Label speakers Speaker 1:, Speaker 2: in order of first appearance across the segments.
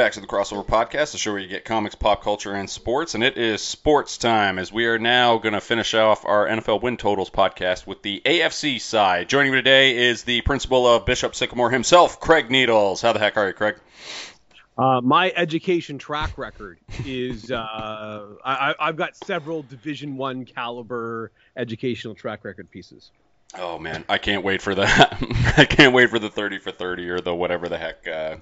Speaker 1: Back to the Crossover Podcast, the show where you get comics, pop culture, and sports. And it is sports time as we are now going to finish off our NFL win totals podcast with the AFC side. Joining me today is the principal of Bishop Sycamore himself, Craig Needles. How the heck are you, Craig?
Speaker 2: Uh, my education track record is uh, I, I've got several Division One caliber educational track record pieces.
Speaker 1: Oh man, I can't wait for that. I can't wait for the thirty for thirty or the whatever the heck uh,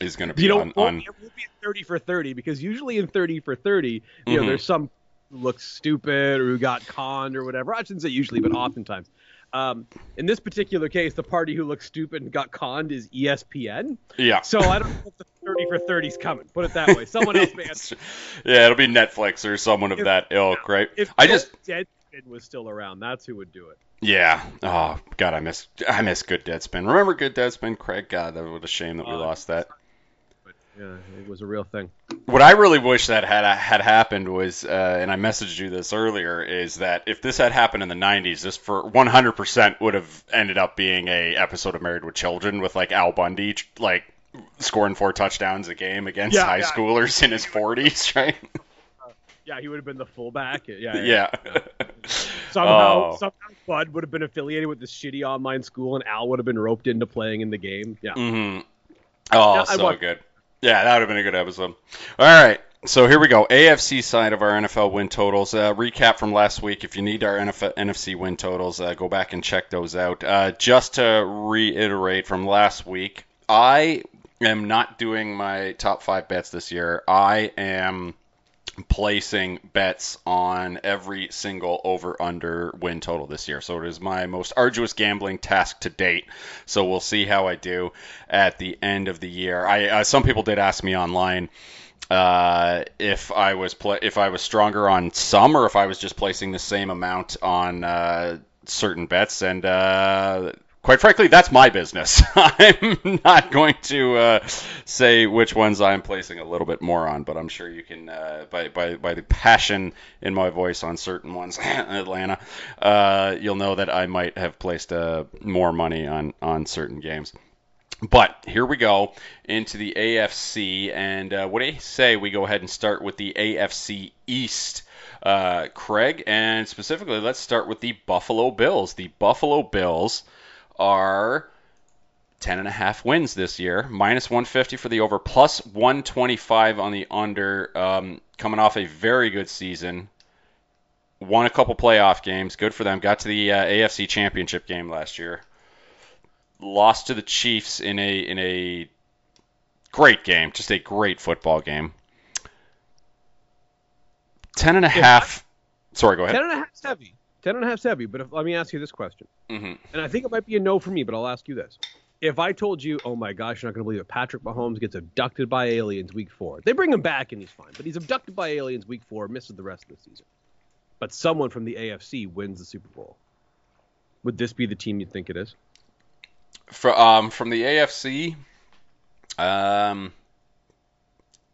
Speaker 1: is going to be
Speaker 2: You know,
Speaker 1: on. on...
Speaker 2: it won't be thirty for thirty because usually in thirty for thirty, you
Speaker 1: Mhm.
Speaker 2: know, there's some who looks stupid or who got conned or whatever. I shouldn't say usually, but oftentimes. Um, in this particular case, the party who looks stupid and got conned is ESPN.
Speaker 1: Yeah.
Speaker 2: So I don't know if the 30 for 30's coming. Put it that way. Someone else may answer.
Speaker 1: yeah, it'll be Netflix or someone of
Speaker 2: If-
Speaker 1: that ilk, right?
Speaker 2: If
Speaker 1: I just
Speaker 2: Deadspin was still around, that's who would do it.
Speaker 1: Yeah. Oh God, I miss I miss good Deadspin. Remember good Deadspin, Craig? God, that was a shame that we
Speaker 2: Uh,
Speaker 1: lost that.
Speaker 2: But yeah, it was a real thing.
Speaker 1: What I really wish that had had happened was, uh, and I messaged you this earlier, is that if this had happened in the '90s, this for 100% would have ended up being a episode of Married with Children with like Al Bundy, like scoring four touchdowns a game against
Speaker 2: Yeah,
Speaker 1: high
Speaker 2: yeah.
Speaker 1: schoolers in his 40s, right?
Speaker 2: Yeah, he would have been the fullback. Yeah.
Speaker 1: Yeah.
Speaker 2: Somehow,
Speaker 1: Oh.
Speaker 2: somehow Bud would have been affiliated with this shitty online school, and Al would have been roped into playing in the game. Yeah.
Speaker 1: Mm-hmm. Oh,
Speaker 2: Yeah,
Speaker 1: so good. Yeah, that would have been a good episode. All right. So here we go. AFC side of our NFL win totals. Uh, recap from last week. If you need our NFL, NFC win totals, uh, go back and check those out. Uh, just to reiterate from last week, I am not doing my top five bets this year. I am placing bets on every single over under win total this year. So it is my most arduous gambling task to date. So we'll see how I do at the end of the year. I uh, some people did ask me online uh, if I was pla if I was stronger on some or if I was just placing the same amount on uh, certain bets and uh, quite frankly that's my business. I'm not going to uh, say which ones I'm placing a little bit more on, but I'm sure you can uh, by, by by the passion in my voice on certain ones Atlanta uh, you'll know that I might have placed uh, more money on on certain games. But here we go into the AFC, and uh, what do you say we go ahead and start with the AFC East, uh, Craig? And specifically, let's start with the Buffalo Bills. The Buffalo Bills are 10.5 wins this year, minus 150 for the over, plus 125 on the under, um, coming off a very good season. Won a couple playoff games, good for them. Got to the uh, AFC Championship game last year lost to the Chiefs in a in a great game, just a great football game. Ten and a half. Sorry, go ahead.
Speaker 2: Ten and a half's heavy. Ten and a half's heavy. But if, let me ask you this question,
Speaker 1: hmm
Speaker 2: and I think it might be a no for me, but I'll ask you this: If I told you, oh my gosh, you're not going to believe it, Patrick Mahomes gets abducted by aliens week four. They bring him back and he's fine, but he's abducted by aliens week four, misses the rest of the season. But someone from the AFC wins the Super Bowl. Would this be the team you think it is?
Speaker 1: For, um, from the AFC, um,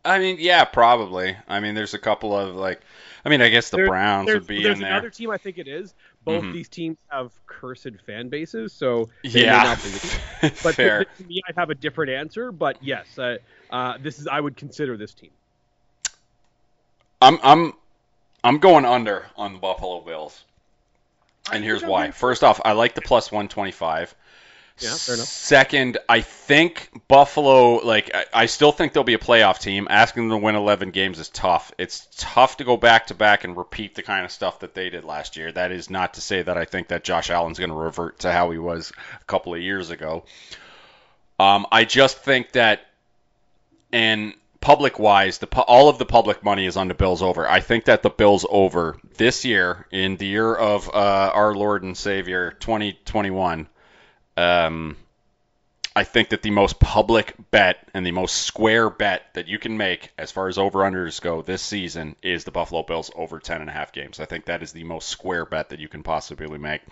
Speaker 1: I mean, yeah, probably. I mean, there's a couple of like, I mean, I guess the
Speaker 2: There-
Speaker 1: Browns would be
Speaker 2: there's
Speaker 1: in there.
Speaker 2: another team I think it is. Both
Speaker 1: Mhm.
Speaker 2: these teams have cursed fan bases, so
Speaker 1: Yeah,
Speaker 2: be. But
Speaker 1: fair.
Speaker 2: To, to me, I'd have a different answer. But yes, uh, uh, this is I would consider this team.
Speaker 1: I'm I'm I'm going under on the Buffalo Bills. And here's why. First off, I like the plus 125.
Speaker 2: Yeah, fair enough.
Speaker 1: Second, I think Buffalo, like, I, I still think they'll be a playoff team. Asking them to win 11 games is tough. It's tough to go back to back and repeat the kind of stuff that they did last year. That is not to say that I think that Josh Allen's going to revert to how he was a couple of years ago. Um, I just think that, and public wise, the all of the public money is on the Bills over. I think that the Bills over this year, in the year of uh, our Lord and Savior 2021, um, I think that the most public bet and the most square bet that you can make as far as over unders go this season is the Buffalo Bills over 10 and a half games. I think that is the most square bet that you can possibly make.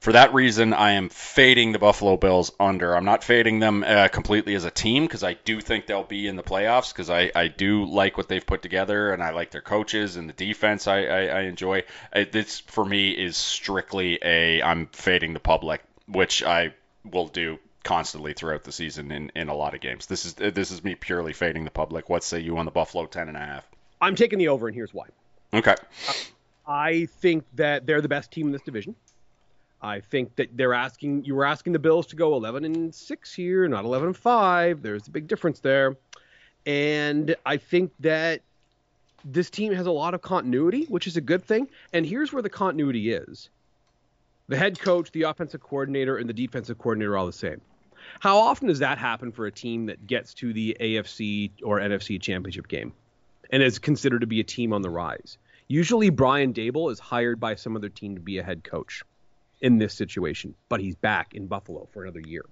Speaker 1: For that reason, I am fading the Buffalo Bills under. I'm not fading them uh, completely as a team because I do think they'll be in the playoffs because I, I do like what they've put together and I like their coaches and the defense I, I, I enjoy. This, for me, is strictly a I'm fading the public, which I will do constantly throughout the season in, in a lot of games. This is this is me purely fading the public. What say you on the Buffalo ten and a half?
Speaker 2: I'm taking the over, and here's why.
Speaker 1: Okay.
Speaker 2: Uh, I think that they're the best team in this division. I think that they're asking you were asking the Bills to go 11 and 6 here, not 11 and 5. There's a big difference there. And I think that this team has a lot of continuity, which is a good thing. And here's where the continuity is. The head coach, the offensive coordinator, and the defensive coordinator are all the same. How often does that happen for a team that gets to the AFC or NFC championship game and is considered to be a team on the rise? Usually, Brian Daboll is hired by some other team to be a head coach in this situation, but he's back in Buffalo for another year.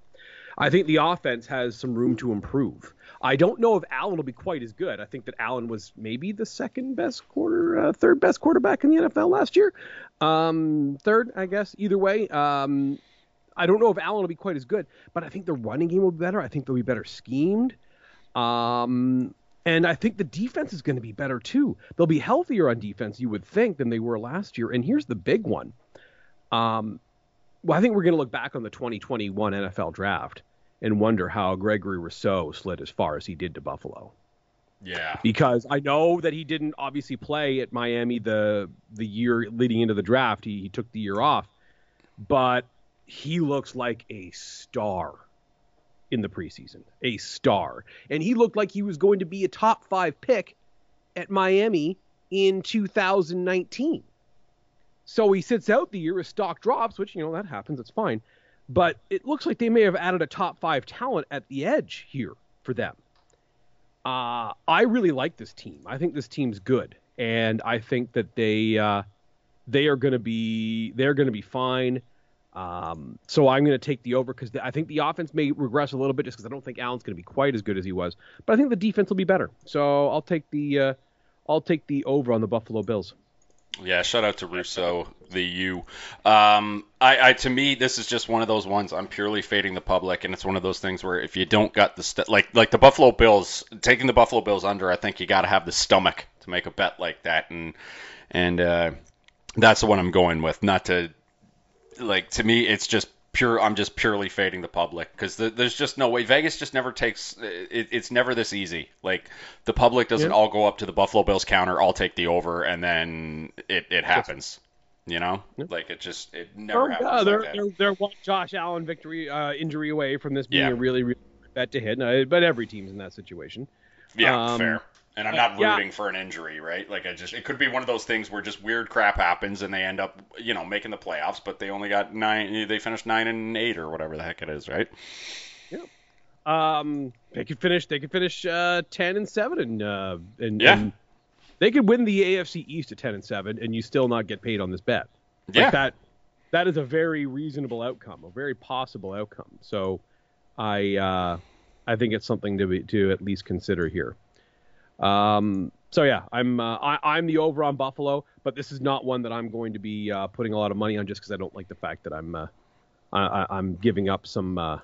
Speaker 2: I think the offense has some room to improve. I don't know if Allen will be quite as good. I think that Allen was maybe the second best quarter, uh, third best quarterback in the NFL last year. Um, third, I guess. Either way, um, I don't know if Allen will be quite as good, but I think the running game will be better. I think they'll be better schemed. Um, and I think the defense is going to be better too. They'll be healthier on defense, you would think, than they were last year. And here's the big one. Um, well, I think we're going to look back on the 2021 NFL draft and wonder how Gregory Rousseau slid as far as he did to Buffalo.
Speaker 1: Yeah.
Speaker 2: Because I know that he didn't obviously play at Miami the the year leading into the draft. He, he took the year off, but he looks like a star in the preseason, a star, and he looked like he was going to be a top five pick at Miami in 2019. So he sits out the year, his stock drops, which you know that happens. It's fine, but it looks like they may have added a top five talent at the edge here for them. Uh, I really like this team. I think this team's good, and I think that they uh, they are going to be they're going to be fine. Um, so I'm going to take the over because I think the offense may regress a little bit just because I don't think Allen's going to be quite as good as he was, but I think the defense will be better. So I'll take the uh, I'll take the over on the Buffalo Bills.
Speaker 1: Yeah, shout out to Rousseau, the U. Um, I, I to me, this is just one of those ones. I'm purely fading the public, and it's one of those things where if you don't got the st- like like the Buffalo Bills taking the Buffalo Bills under, I think you got to have the stomach to make a bet like that, and and uh, that's the one I'm going with. Not to like to me, it's just pure. I'm just purely fading the public because the, there's just no way. Vegas just never takes. It, it's never this easy. Like the public doesn't
Speaker 2: Yeah.
Speaker 1: all go up to the Buffalo Bills counter. I'll take the over, and then it, it happens. You know,
Speaker 2: Yeah.
Speaker 1: like it just it never
Speaker 2: Oh,
Speaker 1: happens.
Speaker 2: yeah,
Speaker 1: like
Speaker 2: they're,
Speaker 1: that.
Speaker 2: they're they're one Josh Allen victory uh, injury away from this being
Speaker 1: Yeah.
Speaker 2: a really really bet to hit. But every team's in that situation.
Speaker 1: Yeah,
Speaker 2: Um,
Speaker 1: fair. And I'm not
Speaker 2: yeah.
Speaker 1: rooting for an injury, right? Like I just it could be one of those things where just weird crap happens and they end up, you know, making the playoffs, but they only got nine they finished nine and eight or whatever the heck it is, right? Yeah.
Speaker 2: Um, they could finish. They could finish uh, ten and seven, and uh, and,
Speaker 1: Yeah.
Speaker 2: and they could win the AFC East at ten and seven, and you still not get paid on this bet. Like
Speaker 1: Yeah.
Speaker 2: that. That is a very reasonable outcome, a very possible outcome. So, I uh, I think it's something to be, to at least consider here. Um, so yeah, I'm uh, I, I'm the over on Buffalo, but this is not one that I'm going to be uh, putting a lot of money on just because I don't like the fact that I'm uh, I, I, I'm giving up some uh,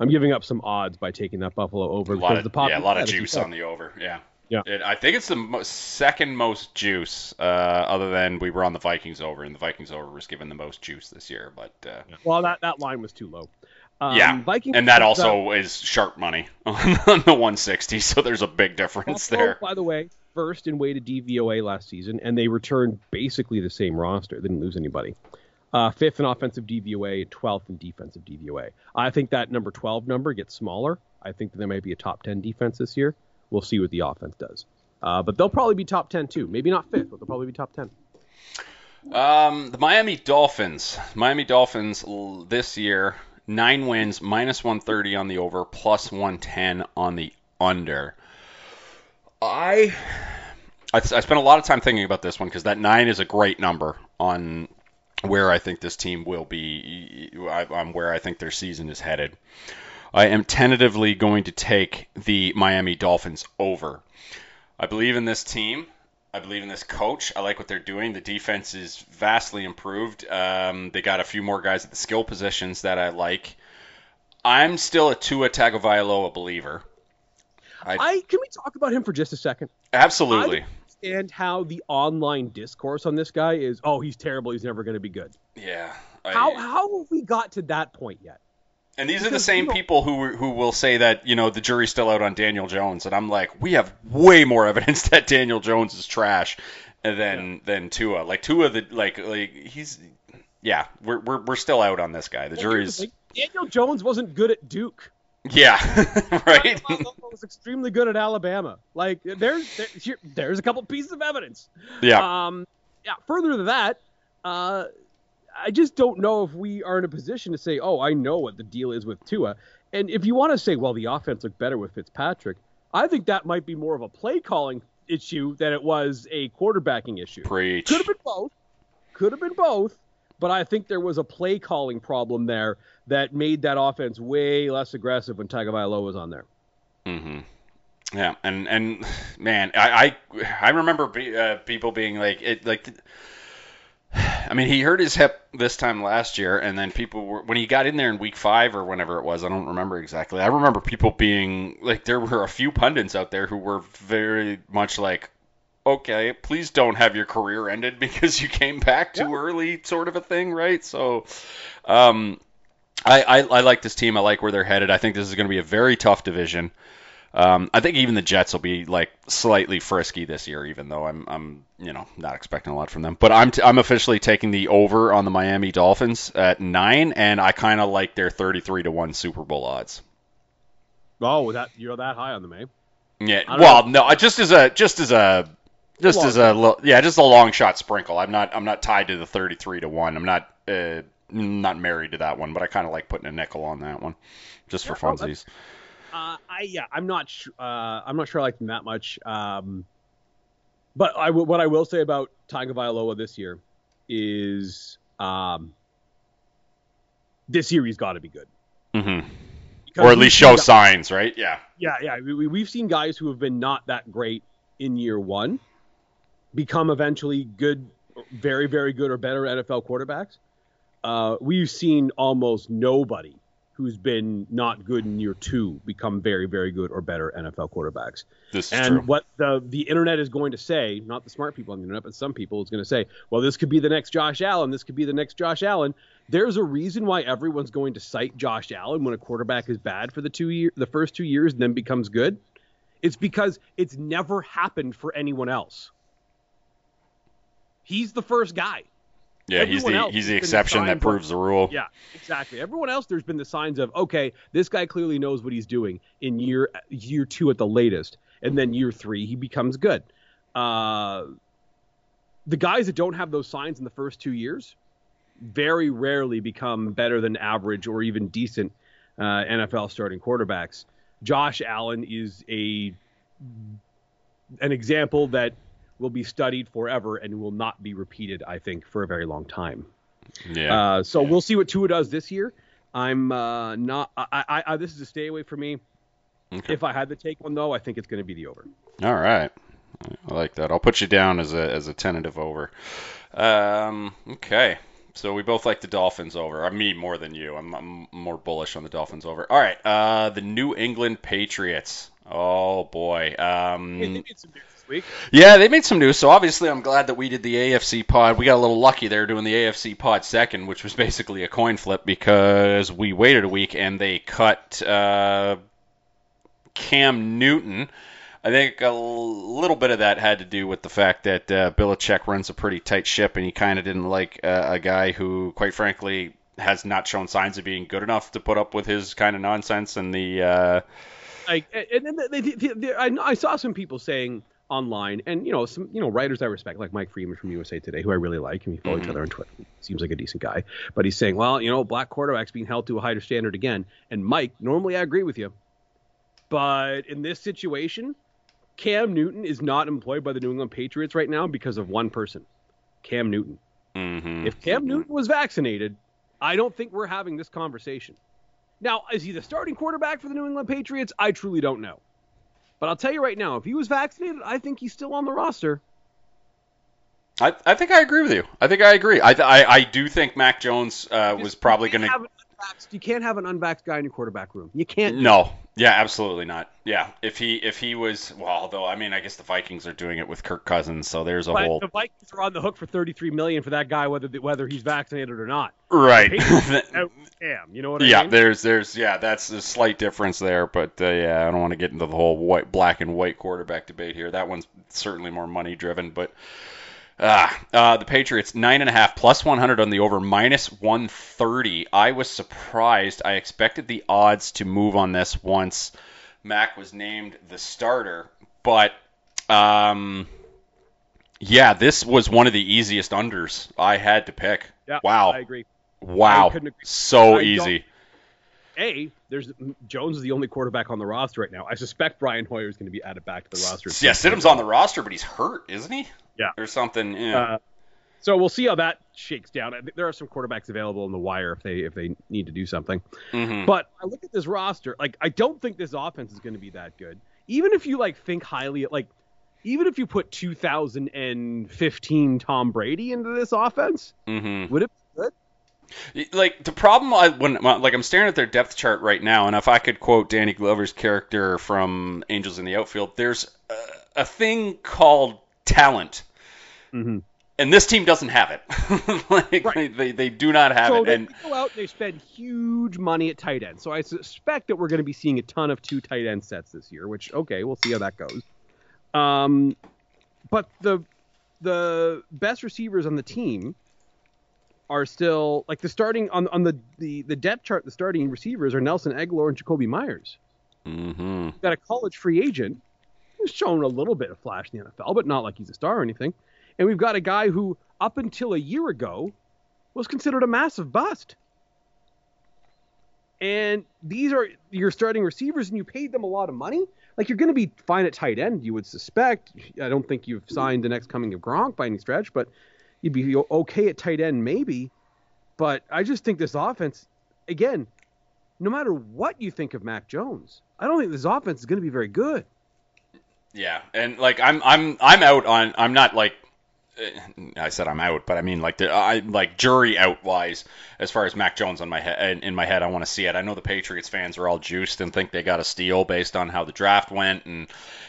Speaker 2: I'm giving up some odds by taking that Buffalo over
Speaker 1: a lot
Speaker 2: because
Speaker 1: of,
Speaker 2: the pop
Speaker 1: yeah, a lot of juice on the over. Yeah.
Speaker 2: Yeah.
Speaker 1: It, I think it's the mo- second most juice, uh, other than we were on the Vikings over, and the Vikings over was given the most juice this year. But uh,
Speaker 2: Well, that that line was too low. Um,
Speaker 1: Yeah,
Speaker 2: Vikings
Speaker 1: and that
Speaker 2: uh,
Speaker 1: also is sharp money on, on the 160, so there's a big difference
Speaker 2: Buffalo,
Speaker 1: there.
Speaker 2: By the way, first in weighted DVOA last season, and they returned basically the same roster. They didn't lose anybody. Uh, fifth in offensive DVOA, 12th in defensive DVOA. I think that number 12 number gets smaller. I think that they might be a top 10 defense this year. We'll see what the offense does. Uh, but they'll probably be top 10 too. Maybe not fifth, but they'll probably be top 10.
Speaker 1: Um, the Miami Dolphins. Miami Dolphins l- this year, nine wins, minus 130 on the over, plus 110 on the under. I, I, spent a lot of time thinking about this one because that nine is a great number on where I think this team will be, on where I think their season is headed. I am tentatively going to take the Miami Dolphins over. I believe in this team. I believe in this coach. I like what they're doing. The defense is vastly improved. Um, they got a few more guys at the skill positions that I like. I'm still a Tua Tagovailoa believer. I,
Speaker 2: I Can we talk about him for just a second?
Speaker 1: absolutely.
Speaker 2: And how the online discourse on this guy is, oh, he's terrible. He's never going to be good.
Speaker 1: yeah. I,
Speaker 2: How, how have we got to that point yet?
Speaker 1: And these are the same people who who will say that you know the jury's still out on Daniel Jones, and I'm like, we have way more evidence that Daniel Jones is trash than than Tua. Like Tua, the like like he's yeah, we're we're we're still out on this guy. The
Speaker 2: Well,
Speaker 1: jury's
Speaker 2: thing. Daniel Jones wasn't good at Duke.
Speaker 1: yeah, right.
Speaker 2: Was extremely good at Alabama. Like there's there, here, there's a couple pieces of evidence.
Speaker 1: yeah,
Speaker 2: Um, yeah. Further to that, uh, I just don't know if we are in a position to say, oh, I know what the deal is with Tua. And if you want to say, well, the offense looked better with Fitzpatrick, I think that might be more of a play calling issue than it was a quarterbacking issue.
Speaker 1: preach.
Speaker 2: Could have been both. Could have been both. But I think there was a play calling problem there that made that offense way less aggressive when Tagovailoa was on there.
Speaker 1: Mm-hmm. Yeah, and and man, I I, I remember be, uh, people being like it like. I mean, he hurt his hip this time last year, and then people were when he got in there in week five or whenever it was. I don't remember exactly. I remember people being like, there were a few pundits out there who were very much like, okay, please don't have your career ended because you came back too
Speaker 2: Yeah.
Speaker 1: early, sort of a thing, right? So, um, I, I I like this team. I like where they're headed. I think this is going to be a very tough division. Um, I think even the Jets will be like slightly frisky this year, even though I'm I'm you know not expecting a lot from them. But I'm t- I'm officially taking the over on the Miami Dolphins at nine, and I kind of like their 33 to one Super Bowl odds.
Speaker 2: Oh, that you're that high on them, eh?
Speaker 1: Yeah. Well, no, just as a just as a just
Speaker 2: Long
Speaker 1: as a li- yeah, just a long shot sprinkle. I'm not I'm not tied to the 33 to one. I'm not uh, not married to that one, but I kind of like putting a nickel on that one, just for
Speaker 2: Yeah, that's-
Speaker 1: funsies.
Speaker 2: Uh, I yeah, I'm not sh- uh, I'm not sure I like them that much. Um, but I will, what I will say about Tiger Tagovailoa this year is um, this year he's got to be good.
Speaker 1: hmm
Speaker 2: Because
Speaker 1: Or at least show
Speaker 2: guys-
Speaker 1: signs, right? Yeah.
Speaker 2: Yeah, yeah. We- we've seen guys who have been not that great in year one become eventually good, very, very good or better NFL quarterbacks. Uh, we've seen almost nobody who's been not good in year two become very, very good or better NFL quarterbacks.
Speaker 1: This is
Speaker 2: and
Speaker 1: true.
Speaker 2: what the the internet is going to say, not the smart people on the internet, but some people is going to say, well, this could be the next Josh Allen. This could be the next Josh Allen. There's a reason why everyone's going to cite Josh Allen when a quarterback is bad for the two year, the first two years, and then becomes good. It's because it's never happened for anyone else. He's the first guy.
Speaker 1: Yeah, he's the he's the exception that proves the rule.
Speaker 2: Yeah, exactly. Everyone else, there's been the signs of okay, this guy clearly knows what he's doing in year year two at the latest, and then year three he becomes good. Uh, the guys that don't have those signs in the first two years very rarely become better than average or even decent uh, NFL starting quarterbacks. Josh Allen is a an example that will be studied forever and will not be repeated, I think, for a very long time.
Speaker 1: Yeah.
Speaker 2: Uh, so
Speaker 1: Yeah.
Speaker 2: we'll see what Tua does this year. I'm uh, not. I, I, I, this is a stay away for me.
Speaker 1: Okay.
Speaker 2: If I had to take one though, I think it's going to be the over.
Speaker 1: All right. I like that. I'll put you down as a as a tentative over. Um, okay. So we both like the Dolphins over. I mean, more than you. I'm, I'm more bullish on the Dolphins over. All right. Uh, the New England Patriots. Oh boy. Um,
Speaker 2: news this week.
Speaker 1: yeah, they made some news. So obviously, I'm glad that we did the AFC pod. We got a little lucky there doing the AFC pod second, which was basically a coin flip because we waited a week and they cut uh, Cam Newton. I think a little bit of that had to do with the fact that uh, Belichick runs a pretty tight ship, and he kind of didn't like uh, a guy who, quite frankly, has not shown signs of being good enough to put up with his kind of nonsense. And the uh,
Speaker 2: Like, and then they, they, they, I, I saw some people saying online, and you know, some you know writers I respect, like Mike Freeman from USA Today, who I really like, and we follow each
Speaker 1: Mhm.
Speaker 2: other on Twitter. He seems like a decent guy, but he's saying, well, you know, black quarterbacks being held to a higher standard again. And Mike, normally I agree with you, but in this situation, Cam Newton is not employed by the New England Patriots right now because of one person, Cam Newton.
Speaker 1: mhm.
Speaker 2: If Cam Newton was vaccinated, I don't think we're having this conversation. Now, is he the starting quarterback for the New England Patriots? I truly don't know. But I'll tell you right now, if he was vaccinated, I think he's still on the roster.
Speaker 1: I, I think I agree with you. I think I agree. I I, I do think Mac Jones uh, was probably going to.
Speaker 2: Unvaxxed, you can't have an unvaxxed guy in your quarterback room. You can't.
Speaker 1: No, yeah, absolutely not. Yeah, if he if he was well, although I mean, I guess the Vikings are doing it with Kirk Cousins, so there's a
Speaker 2: But
Speaker 1: whole
Speaker 2: the Vikings are on the hook for 33 million for that guy, whether whether he's vaccinated or not.
Speaker 1: right.
Speaker 2: Scam. You know what I
Speaker 1: yeah,
Speaker 2: mean?
Speaker 1: there's there's yeah, that's a slight difference there, but uh, yeah, I don't want to get into the whole white black and white quarterback debate here. That one's certainly more money driven, but. Ah, uh, the Patriots nine and a half plus 100 on the over minus 130. I was surprised. I expected the odds to move on this once Mac was named the starter, but um, yeah, this was one of the easiest unders I had to pick.
Speaker 2: Yeah,
Speaker 1: wow,
Speaker 2: I agree.
Speaker 1: wow,
Speaker 2: I
Speaker 1: so
Speaker 2: I
Speaker 1: easy.
Speaker 2: A, there's Jones is the only quarterback on the roster right now. I suspect Brian Hoyer is going to be added back to the roster.
Speaker 1: Yeah. Stidham's on the roster, but he's hurt, isn't he?
Speaker 2: Yeah.
Speaker 1: or something. Yeah.
Speaker 2: Uh, so we'll see how that shakes down. There are some quarterbacks available in the wire if they if they need to do something.
Speaker 1: Mhm.
Speaker 2: But I look at this roster, like I don't think this offense is going to be that good. Even if you like think highly, like even if you put 2015 Tom Brady into this offense,
Speaker 1: Mhm.
Speaker 2: would it?
Speaker 1: Like the problem, I when like I'm staring at their depth chart right now, and if I could quote Danny Glover's character from Angels in the Outfield, there's a, a thing called talent,
Speaker 2: Mm-hmm.
Speaker 1: and this team doesn't have it. like
Speaker 2: Right.
Speaker 1: they, they do not have
Speaker 2: So
Speaker 1: it,
Speaker 2: they
Speaker 1: and
Speaker 2: go out they spend huge money at tight end. So I suspect that we're going to be seeing a ton of two tight end sets this year. Which okay, we'll see how that goes. Um, but the the best receivers on the team are still like the starting on on the the, the depth chart. The starting receivers are Nelson Agholor and Jakobi Meyers.
Speaker 1: hmm
Speaker 2: got a college free agent who's shown a little bit of flash in the NFL, but not like he's a star or anything. And we've got a guy who, up until a year ago, was considered a massive bust. And these are your starting receivers, and you paid them a lot of money. Like you're going to be fine at tight end, you would suspect. I don't think you've signed the next coming of Gronk by any stretch, but you'd be okay at tight end maybe. But I just think this offense, again, no matter what you think of Mac Jones, I don't think this offense is going to be very good.
Speaker 1: Yeah, and like I'm I'm I'm out on I'm not like eh, I said I'm out, but I mean like the I like jury out wise as far as Mac Jones on my head in, in my head I want to see it. I know the Patriots fans are all juiced and think they got a steal based on how the draft went and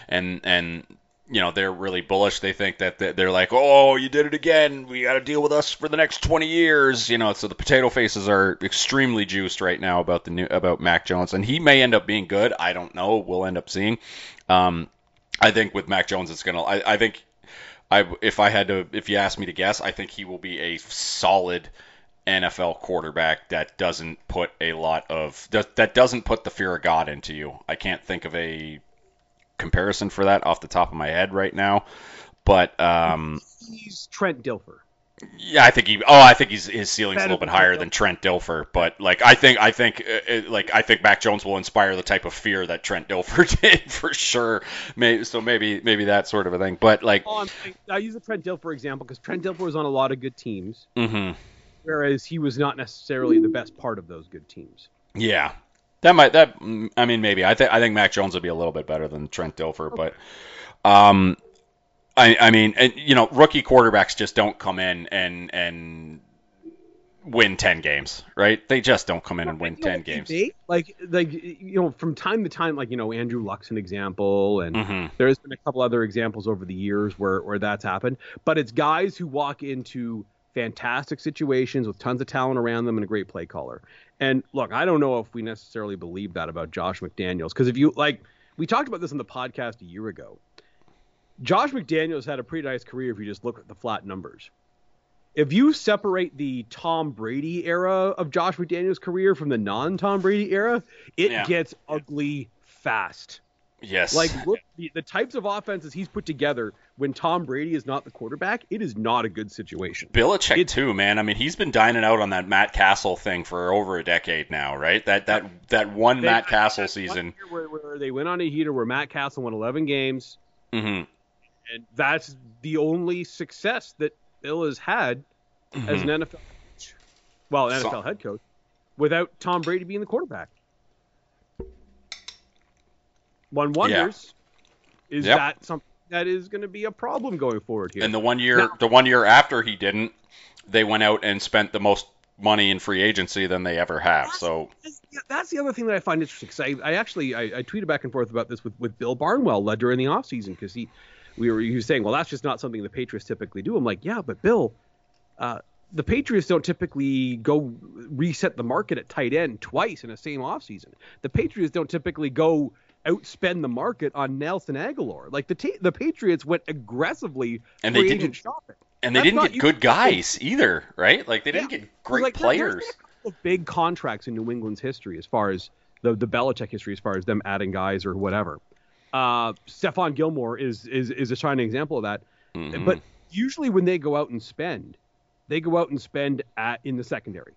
Speaker 1: and and you know they're really bullish. They think that they're like, oh, you did it again. We got to deal with us for the next 20 years. You know, so the potato faces are extremely juiced right now about the new about Mac Jones, and he may end up being good. I don't know. We'll end up seeing. Um, I think with Mac Jones, it's gonna. I, I think, I if I had to, if you asked me to guess, I think he will be a solid NFL quarterback that doesn't put a lot of that, that doesn't put the fear of God into you. I can't think of a comparison for that off the top of my head right now, but um,
Speaker 2: He's Trent Dilfer.
Speaker 1: yeah, I think he. Oh, I think he's his ceiling's a little bit higher than Trent Dilfer, but like I think I think uh, uh, like I think Mac Jones will inspire the type of fear that Trent Dilfer did for sure. Maybe so maybe maybe that sort of a thing. But like,
Speaker 2: Oh, I use the Trent Dilfer example because Trent Dilfer was on a lot of good teams,
Speaker 1: mhm,
Speaker 2: whereas he was not necessarily the best part of those good teams.
Speaker 1: yeah, that might that. mm, I mean, maybe I think I think Mac Jones would be a little bit better than Trent Dilfer, but um, I I mean, and, you know, rookie quarterbacks just don't come in and and win 10 games, right? They just don't come in and win 10 games.
Speaker 2: Like, like you know, from time to time, like you know, Andrew Luck's an example, and
Speaker 1: hmm
Speaker 2: there's been a couple other examples over the years where where that's happened. But it's guys who walk into fantastic situations with tons of talent around them and a great play caller. And look, I don't know if we necessarily believe that about Josh McDaniels because if you like, we talked about this in the podcast a year ago. Josh McDaniels had a pretty nice career if you just look at the flat numbers. If you separate the Tom Brady era of Josh McDaniels' career from the non-Tom Brady era, it
Speaker 1: Yeah.
Speaker 2: gets ugly fast.
Speaker 1: Yes.
Speaker 2: Like look, the, the types of offenses he's put together when Tom Brady is not the quarterback, it is not a good situation.
Speaker 1: Belichick
Speaker 2: It-
Speaker 1: too, man. I mean, he's been dining out on that Matt Cassel thing for over a decade now, right? That that that one
Speaker 2: They-
Speaker 1: Matt
Speaker 2: Cassel
Speaker 1: season.
Speaker 2: Where, where they went on a heater where Matt Cassel won 11 games,
Speaker 1: hmm
Speaker 2: and that's the only success that Bill has had as an NFL. Well, an
Speaker 1: So-
Speaker 2: NFL head coach without Tom Brady being the quarterback. One wonders, is
Speaker 1: Yep.
Speaker 2: that something that is going to be a problem going forward here?
Speaker 1: And the one year,
Speaker 2: Now-
Speaker 1: the one year after he didn't, they went out and spent the most money in free agency than they ever have. So
Speaker 2: that's the other thing that I find interesting. Because I, I actually I, I, tweeted back and forth about this with, with Bill Barnwell uh, during the offseason because he we were he was saying, well, that's just not something the Patriots typically do. I'm like, yeah, but Bill, uh, the Patriots don't typically go reset the market at tight end twice in the same offseason. The Patriots don't typically go outspend the market on Nelson Agholor. Like the ta- the Patriots went aggressively
Speaker 1: and they didn't shopping. And they That's didn't get good guys either, right? Like they didn't yeah. get great like, players.
Speaker 2: big contracts in New England's history as far as the the Belichick history as far as them adding guys or whatever. Uh, Stephon Gilmore is is is a shining example of that. Mm-hmm. But usually when they go out and spend, they go out and spend at in the secondary.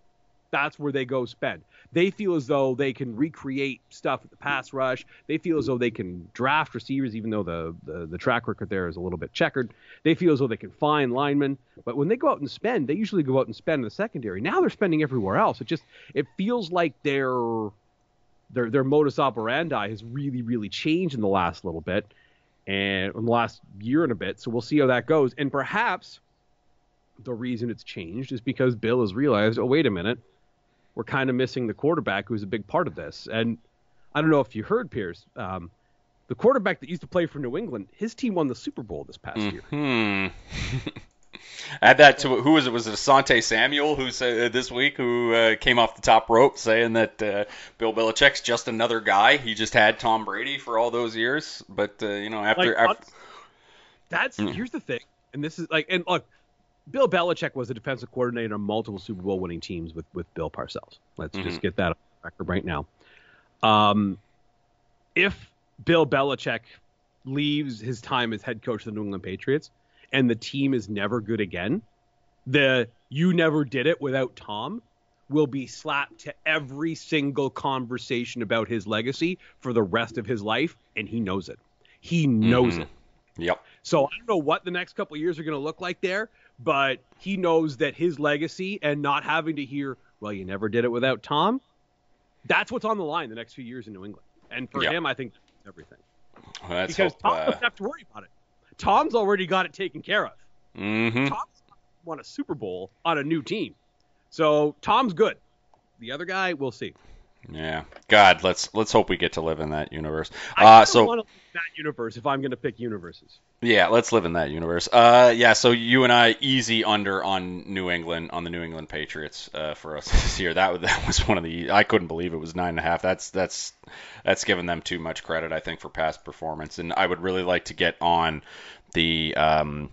Speaker 2: That's where they go spend. They feel as though they can recreate stuff at the pass rush. They feel as though they can draft receivers, even though the, the, the track record there is a little bit checkered. They feel as though they can find linemen. But when they go out and spend, they usually go out and spend in the secondary. Now they're spending everywhere else. It just it feels like their their their modus operandi has really really changed in the last little bit and in the last year and a bit. So we'll see how that goes. And perhaps the reason it's changed is because Bill has realized, oh wait a minute, we're kind of missing the quarterback who's a big part of this. And I don't know if you heard Pierce, um, the quarterback that used to play for New England, his team won the Super Bowl this past
Speaker 1: mm-hmm. year. Add that to who was it? Was it Asante Samuel who said uh, this week who uh, came off the top rope saying that uh, Bill Belichick's just another guy. He just had Tom Brady for all those years, but uh, you know after, like, after...
Speaker 2: that's mm. here's the thing, and this is like and look, Bill Belichick was a defensive coordinator on multiple Super Bowl winning teams with with Bill Parcells. Let's mm-hmm. just get that on record right now. Um, if Bill Belichick leaves his time as head coach of the New England Patriots and the team is never good again, the you never did it without Tom will be slapped to every single conversation about his legacy for the rest of his life, and he knows it. He knows mm-hmm. it.
Speaker 1: Yep.
Speaker 2: So I don't know what the next couple years are going to look like there, but he knows that his legacy and not having to hear, well, you never did it without Tom, that's what's on the line the next few years in New England. And for him, I think everything.
Speaker 1: Well,
Speaker 2: because
Speaker 1: hope,
Speaker 2: Tom
Speaker 1: uh...
Speaker 2: doesn't have to worry about it. Tom's already got it taken care of.
Speaker 1: Mm-hmm.
Speaker 2: Tom's won a Super Bowl on a new team. So Tom's good. The other guy, we'll see.
Speaker 1: Yeah, God, let's let's hope we get to live in that universe.
Speaker 2: I uh, so want to live in that universe if I'm going to pick universes.
Speaker 1: Yeah, let's live in that universe. Uh, yeah, so you and I easy under on New England on the New England Patriots uh, for us this year. That that was one of the I couldn't believe it was nine and a half. That's that's that's giving them too much credit, I think, for past performance. And I would really like to get on the um,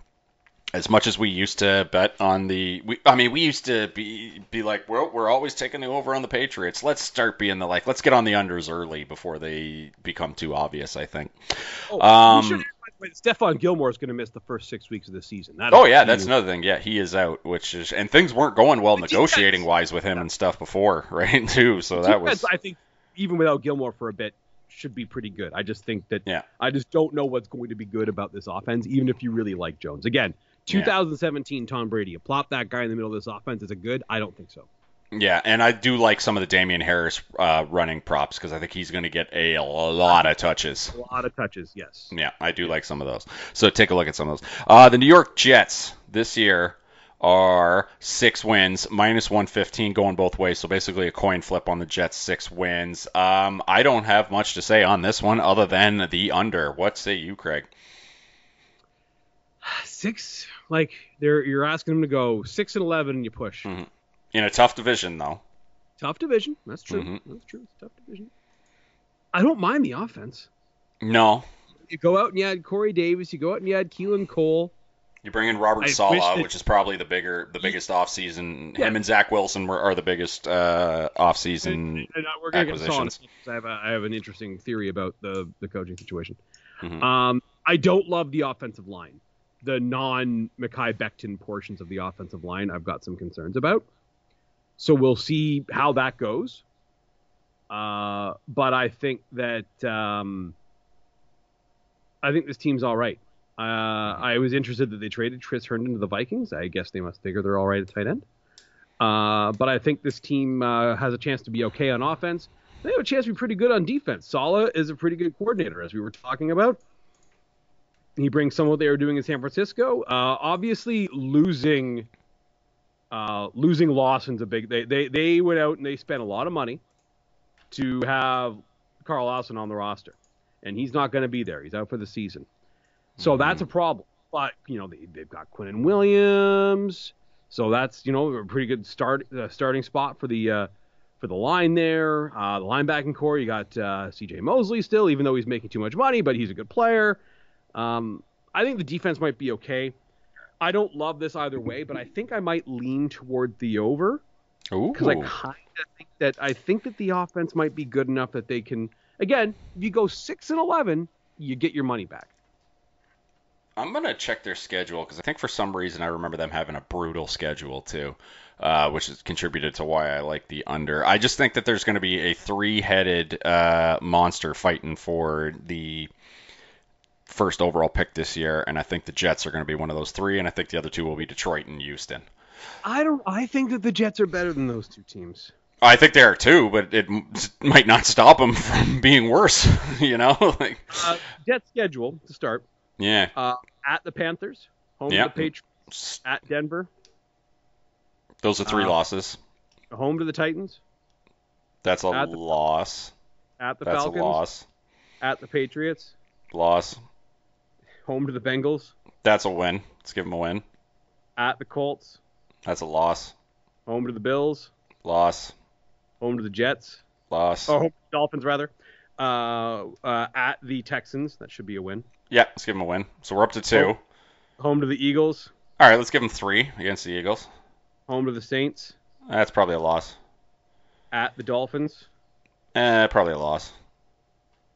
Speaker 1: as much as we used to bet on the we, I mean we used to be be like well we're always taking the over on the Patriots. Let's start being the like let's get on the unders early before they become too obvious I think.
Speaker 2: Oh, um, Stephon Gilmore is going to miss the first six weeks of the season.
Speaker 1: That oh yeah that's another thing. Yeah he is out which is and things weren't going well negotiating defense, wise with him and stuff before right too. So that defense, was
Speaker 2: I think even without Gilmore for a bit should be pretty good. I just think that
Speaker 1: yeah.
Speaker 2: I just don't know what's going to be good about this offense even if you really like Jones. Again 2017 yeah. Tom Brady. You plop that guy in the middle of this offense. Is it good? I don't think so.
Speaker 1: Yeah, and I do like some of the Damien Harris uh, running props because I think he's going to get a, a, lot of touches.
Speaker 2: A lot of touches, yes.
Speaker 1: Yeah, I do like some of those. So take a look at some of those. Uh, the New York Jets this year are six wins, minus 115 going both ways. So basically a coin flip on the Jets, six wins. Um, I don't have much to say on this one other than the under. What say you, Craig?
Speaker 2: Six like they're you're asking them to go six and eleven and you push.
Speaker 1: Mm-hmm. In a tough division, though.
Speaker 2: Tough division. That's true. Mm-hmm. That's true. It's tough division. I don't mind the offense.
Speaker 1: No.
Speaker 2: You go out and you add Corey Davis. You go out and you add Keelan Cole.
Speaker 1: You bring in Robert Saleh, that, which is probably the bigger, the biggest offseason. Yeah. Him and Zach Wilson were, are the biggest uh, offseason and, and, we're gonna acquisitions.
Speaker 2: Get I have, a, I have an interesting theory about the the coaching situation. Mm-hmm. Um, I don't love the offensive line the non Mekhi Becton portions of the offensive line, I've got some concerns about. So we'll see how that goes. Uh, but I think that um, I think this team's all right. Uh, I was interested that they traded Chris Herndon to the Vikings. I guess they must figure they're all right at tight end. Uh, but I think this team uh, has a chance to be okay on offense. They have a chance to be pretty good on defense. Saleh is a pretty good coordinator, as we were talking about. He brings some of what they were doing in San Francisco. Uh, obviously, losing Uh, losing Lawson's a big. They, they they went out and they spent a lot of money to have Carl Lawson on the roster, and he's not going to be there. He's out for the season, so
Speaker 1: Mm-hmm.
Speaker 2: that's a problem. But you know they they've got Quinn and Williams, so that's you know a pretty good start uh, starting spot for the uh, for the line there. Uh, the linebacking core, you got uh, C.J. Mosley still, even though he's making too much money, but he's a good player. Um, I think the defense might be okay. I don't love this either way, but I think I might lean toward the over because I kind of think that I think that the offense might be good enough that they can. Again, if you go six and eleven, you get your money back.
Speaker 1: I'm gonna check their schedule because I think for some reason I remember them having a brutal schedule too, uh, which has contributed to why I like the under. I just think that there's going to be a three-headed uh, monster fighting for the first overall pick this year, and I think the Jets are going to be one of those three, and I think the other two will be Detroit and Houston.
Speaker 2: I don't. I think that the Jets are better than those two teams.
Speaker 1: I think they are too, but it might not stop them from being worse. you know, like
Speaker 2: Uh, Jets schedule to start
Speaker 1: yeah,
Speaker 2: uh, at the Panthers, home
Speaker 1: Yeah.
Speaker 2: to the Patriots, at Denver,
Speaker 1: those are three
Speaker 2: Uh,
Speaker 1: losses.
Speaker 2: home to the Titans,
Speaker 1: That's a
Speaker 2: at the-
Speaker 1: loss.
Speaker 2: at the
Speaker 1: That's
Speaker 2: Falcons,
Speaker 1: a loss.
Speaker 2: at the Patriots,
Speaker 1: Loss.
Speaker 2: Home to the Bengals,
Speaker 1: That's a win. Let's give them a win.
Speaker 2: at the Colts,
Speaker 1: That's a loss.
Speaker 2: home to the Bills,
Speaker 1: Loss.
Speaker 2: home to the Jets,
Speaker 1: Loss.
Speaker 2: oh, home to the Dolphins rather, uh, uh, at the Texans. That should be a win.
Speaker 1: Yeah, let's give them a win. So we're up to two.
Speaker 2: Home to the Eagles,
Speaker 1: All right, let's give them three against the Eagles.
Speaker 2: home to the Saints,
Speaker 1: That's probably a loss.
Speaker 2: at the Dolphins,
Speaker 1: Eh, probably a loss.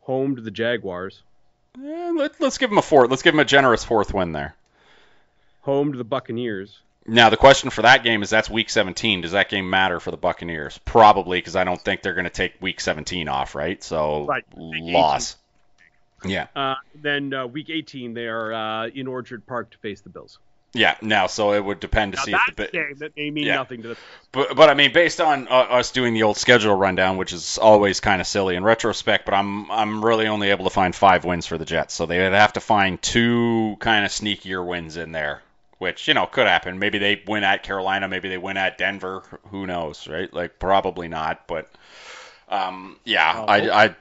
Speaker 2: home to the Jaguars,
Speaker 1: Eh, let, let's give them a fourth. Let's give them a generous fourth win there.
Speaker 2: home to the Buccaneers.
Speaker 1: Now the question for that game is that's week 17. Does that game matter for the Buccaneers? Probably because I don't think they're going to take week 17 off, right? So
Speaker 2: Right.
Speaker 1: loss. Yeah,
Speaker 2: Uh, then uh, week 18, they are uh, in Orchard Park to face the Bills.
Speaker 1: Yeah. Now, so it would depend to
Speaker 2: Now
Speaker 1: see
Speaker 2: that's
Speaker 1: if the
Speaker 2: a
Speaker 1: Bi-
Speaker 2: game that may mean
Speaker 1: Yeah.
Speaker 2: nothing to the.
Speaker 1: But, but I mean, based on uh, us doing the old schedule rundown, which is always kind of silly in retrospect, but I'm I'm really only able to find five wins for the Jets, so they would have to find two kind of sneakier wins in there, which you know could happen. Maybe they win at Carolina, maybe they win at Denver. Who knows, right? Like probably not, but um, yeah,
Speaker 2: I'll
Speaker 1: I. I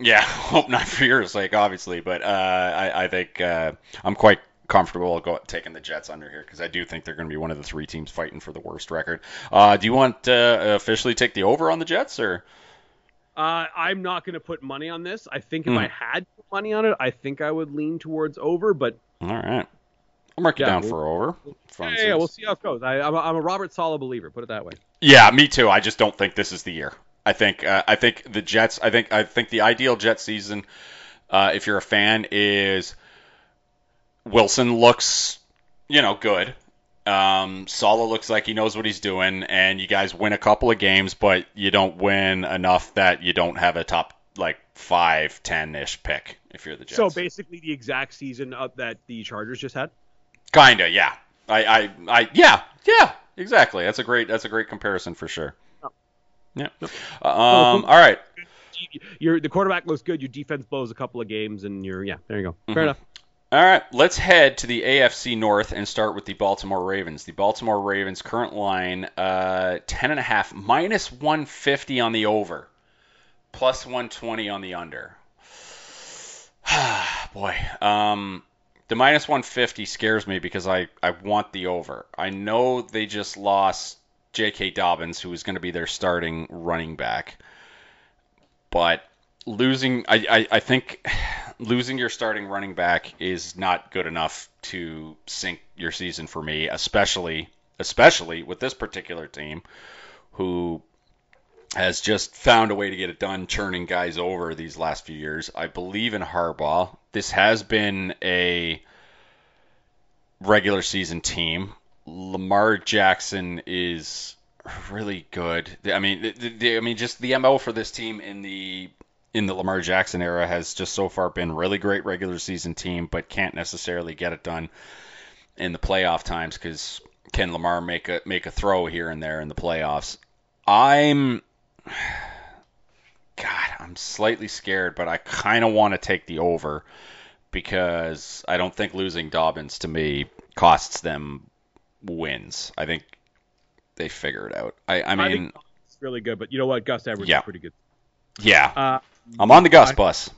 Speaker 1: yeah, hope not for your sake, obviously, but uh, I, I think uh, I'm quite comfortable go, taking the Jets under here because I do think they're going to be one of the three teams fighting for the worst record. Uh, do you want to officially take the over on the Jets or?
Speaker 2: Uh, I'm not going to put money on this. I think if
Speaker 1: Hmm.
Speaker 2: I had money on it, I think I would lean towards over. But
Speaker 1: All right, I'll mark you
Speaker 2: Yeah,
Speaker 1: down
Speaker 2: we'll-
Speaker 1: for over. Fun
Speaker 2: yeah, yeah, we'll see how it goes. I, I'm, a, I'm a Robert Saleh believer. Put it that way.
Speaker 1: Yeah, me too. I just don't think this is the year. I think uh, I think the Jets. I think I think the ideal Jet season, uh, if you're a fan, is Wilson looks, you know, good. Um, Saleh looks like he knows what he's doing, and you guys win a couple of games, but you don't win enough that you don't have a top like five, ten ish pick if you're the Jets.
Speaker 2: So basically, the exact season of, that the Chargers just had.
Speaker 1: Kinda, yeah. I, I, I, yeah, yeah, exactly. That's a great, that's a great comparison for sure.
Speaker 2: Oh.
Speaker 1: Yeah. Um.
Speaker 2: cool.
Speaker 1: All right.
Speaker 2: Your the quarterback looks good. Your defense blows a couple of games, and you're yeah. There you go. Fair enough.
Speaker 1: All right, let's head to the AFC North and start with the Baltimore Ravens. The Baltimore Ravens current line uh, ten and a half, minus one fifty on the over, plus one twenty on the under. Boy, um, the minus one fifty scares me because I I want the over. I know they just lost J.K. Dobbins, who is going to be their starting running back, but losing I, I, I think losing your starting running back is not good enough to sink your season for me, especially especially with this particular team who has just found a way to get it done, churning guys over these last few years. I believe in Harbaugh. This has been a regular season team. Lamar Jackson is really good. I mean, the, the, I mean, just the mo for this team in the in the Lamar Jackson era has just so far been really great regular season team, but can't necessarily get it done in the playoff times because can Lamar make a make a throw here and there in the playoffs? I'm God, I'm slightly scared, but I kind of want to take the over because I don't think losing Dobbins to me costs them wins. I think they figure it out. I, I mean,
Speaker 2: think it's really good, but you know what? Gus Edwards
Speaker 1: Yeah.
Speaker 2: is pretty good.
Speaker 1: yeah,
Speaker 2: Uh,
Speaker 1: I'm on the Gus bus.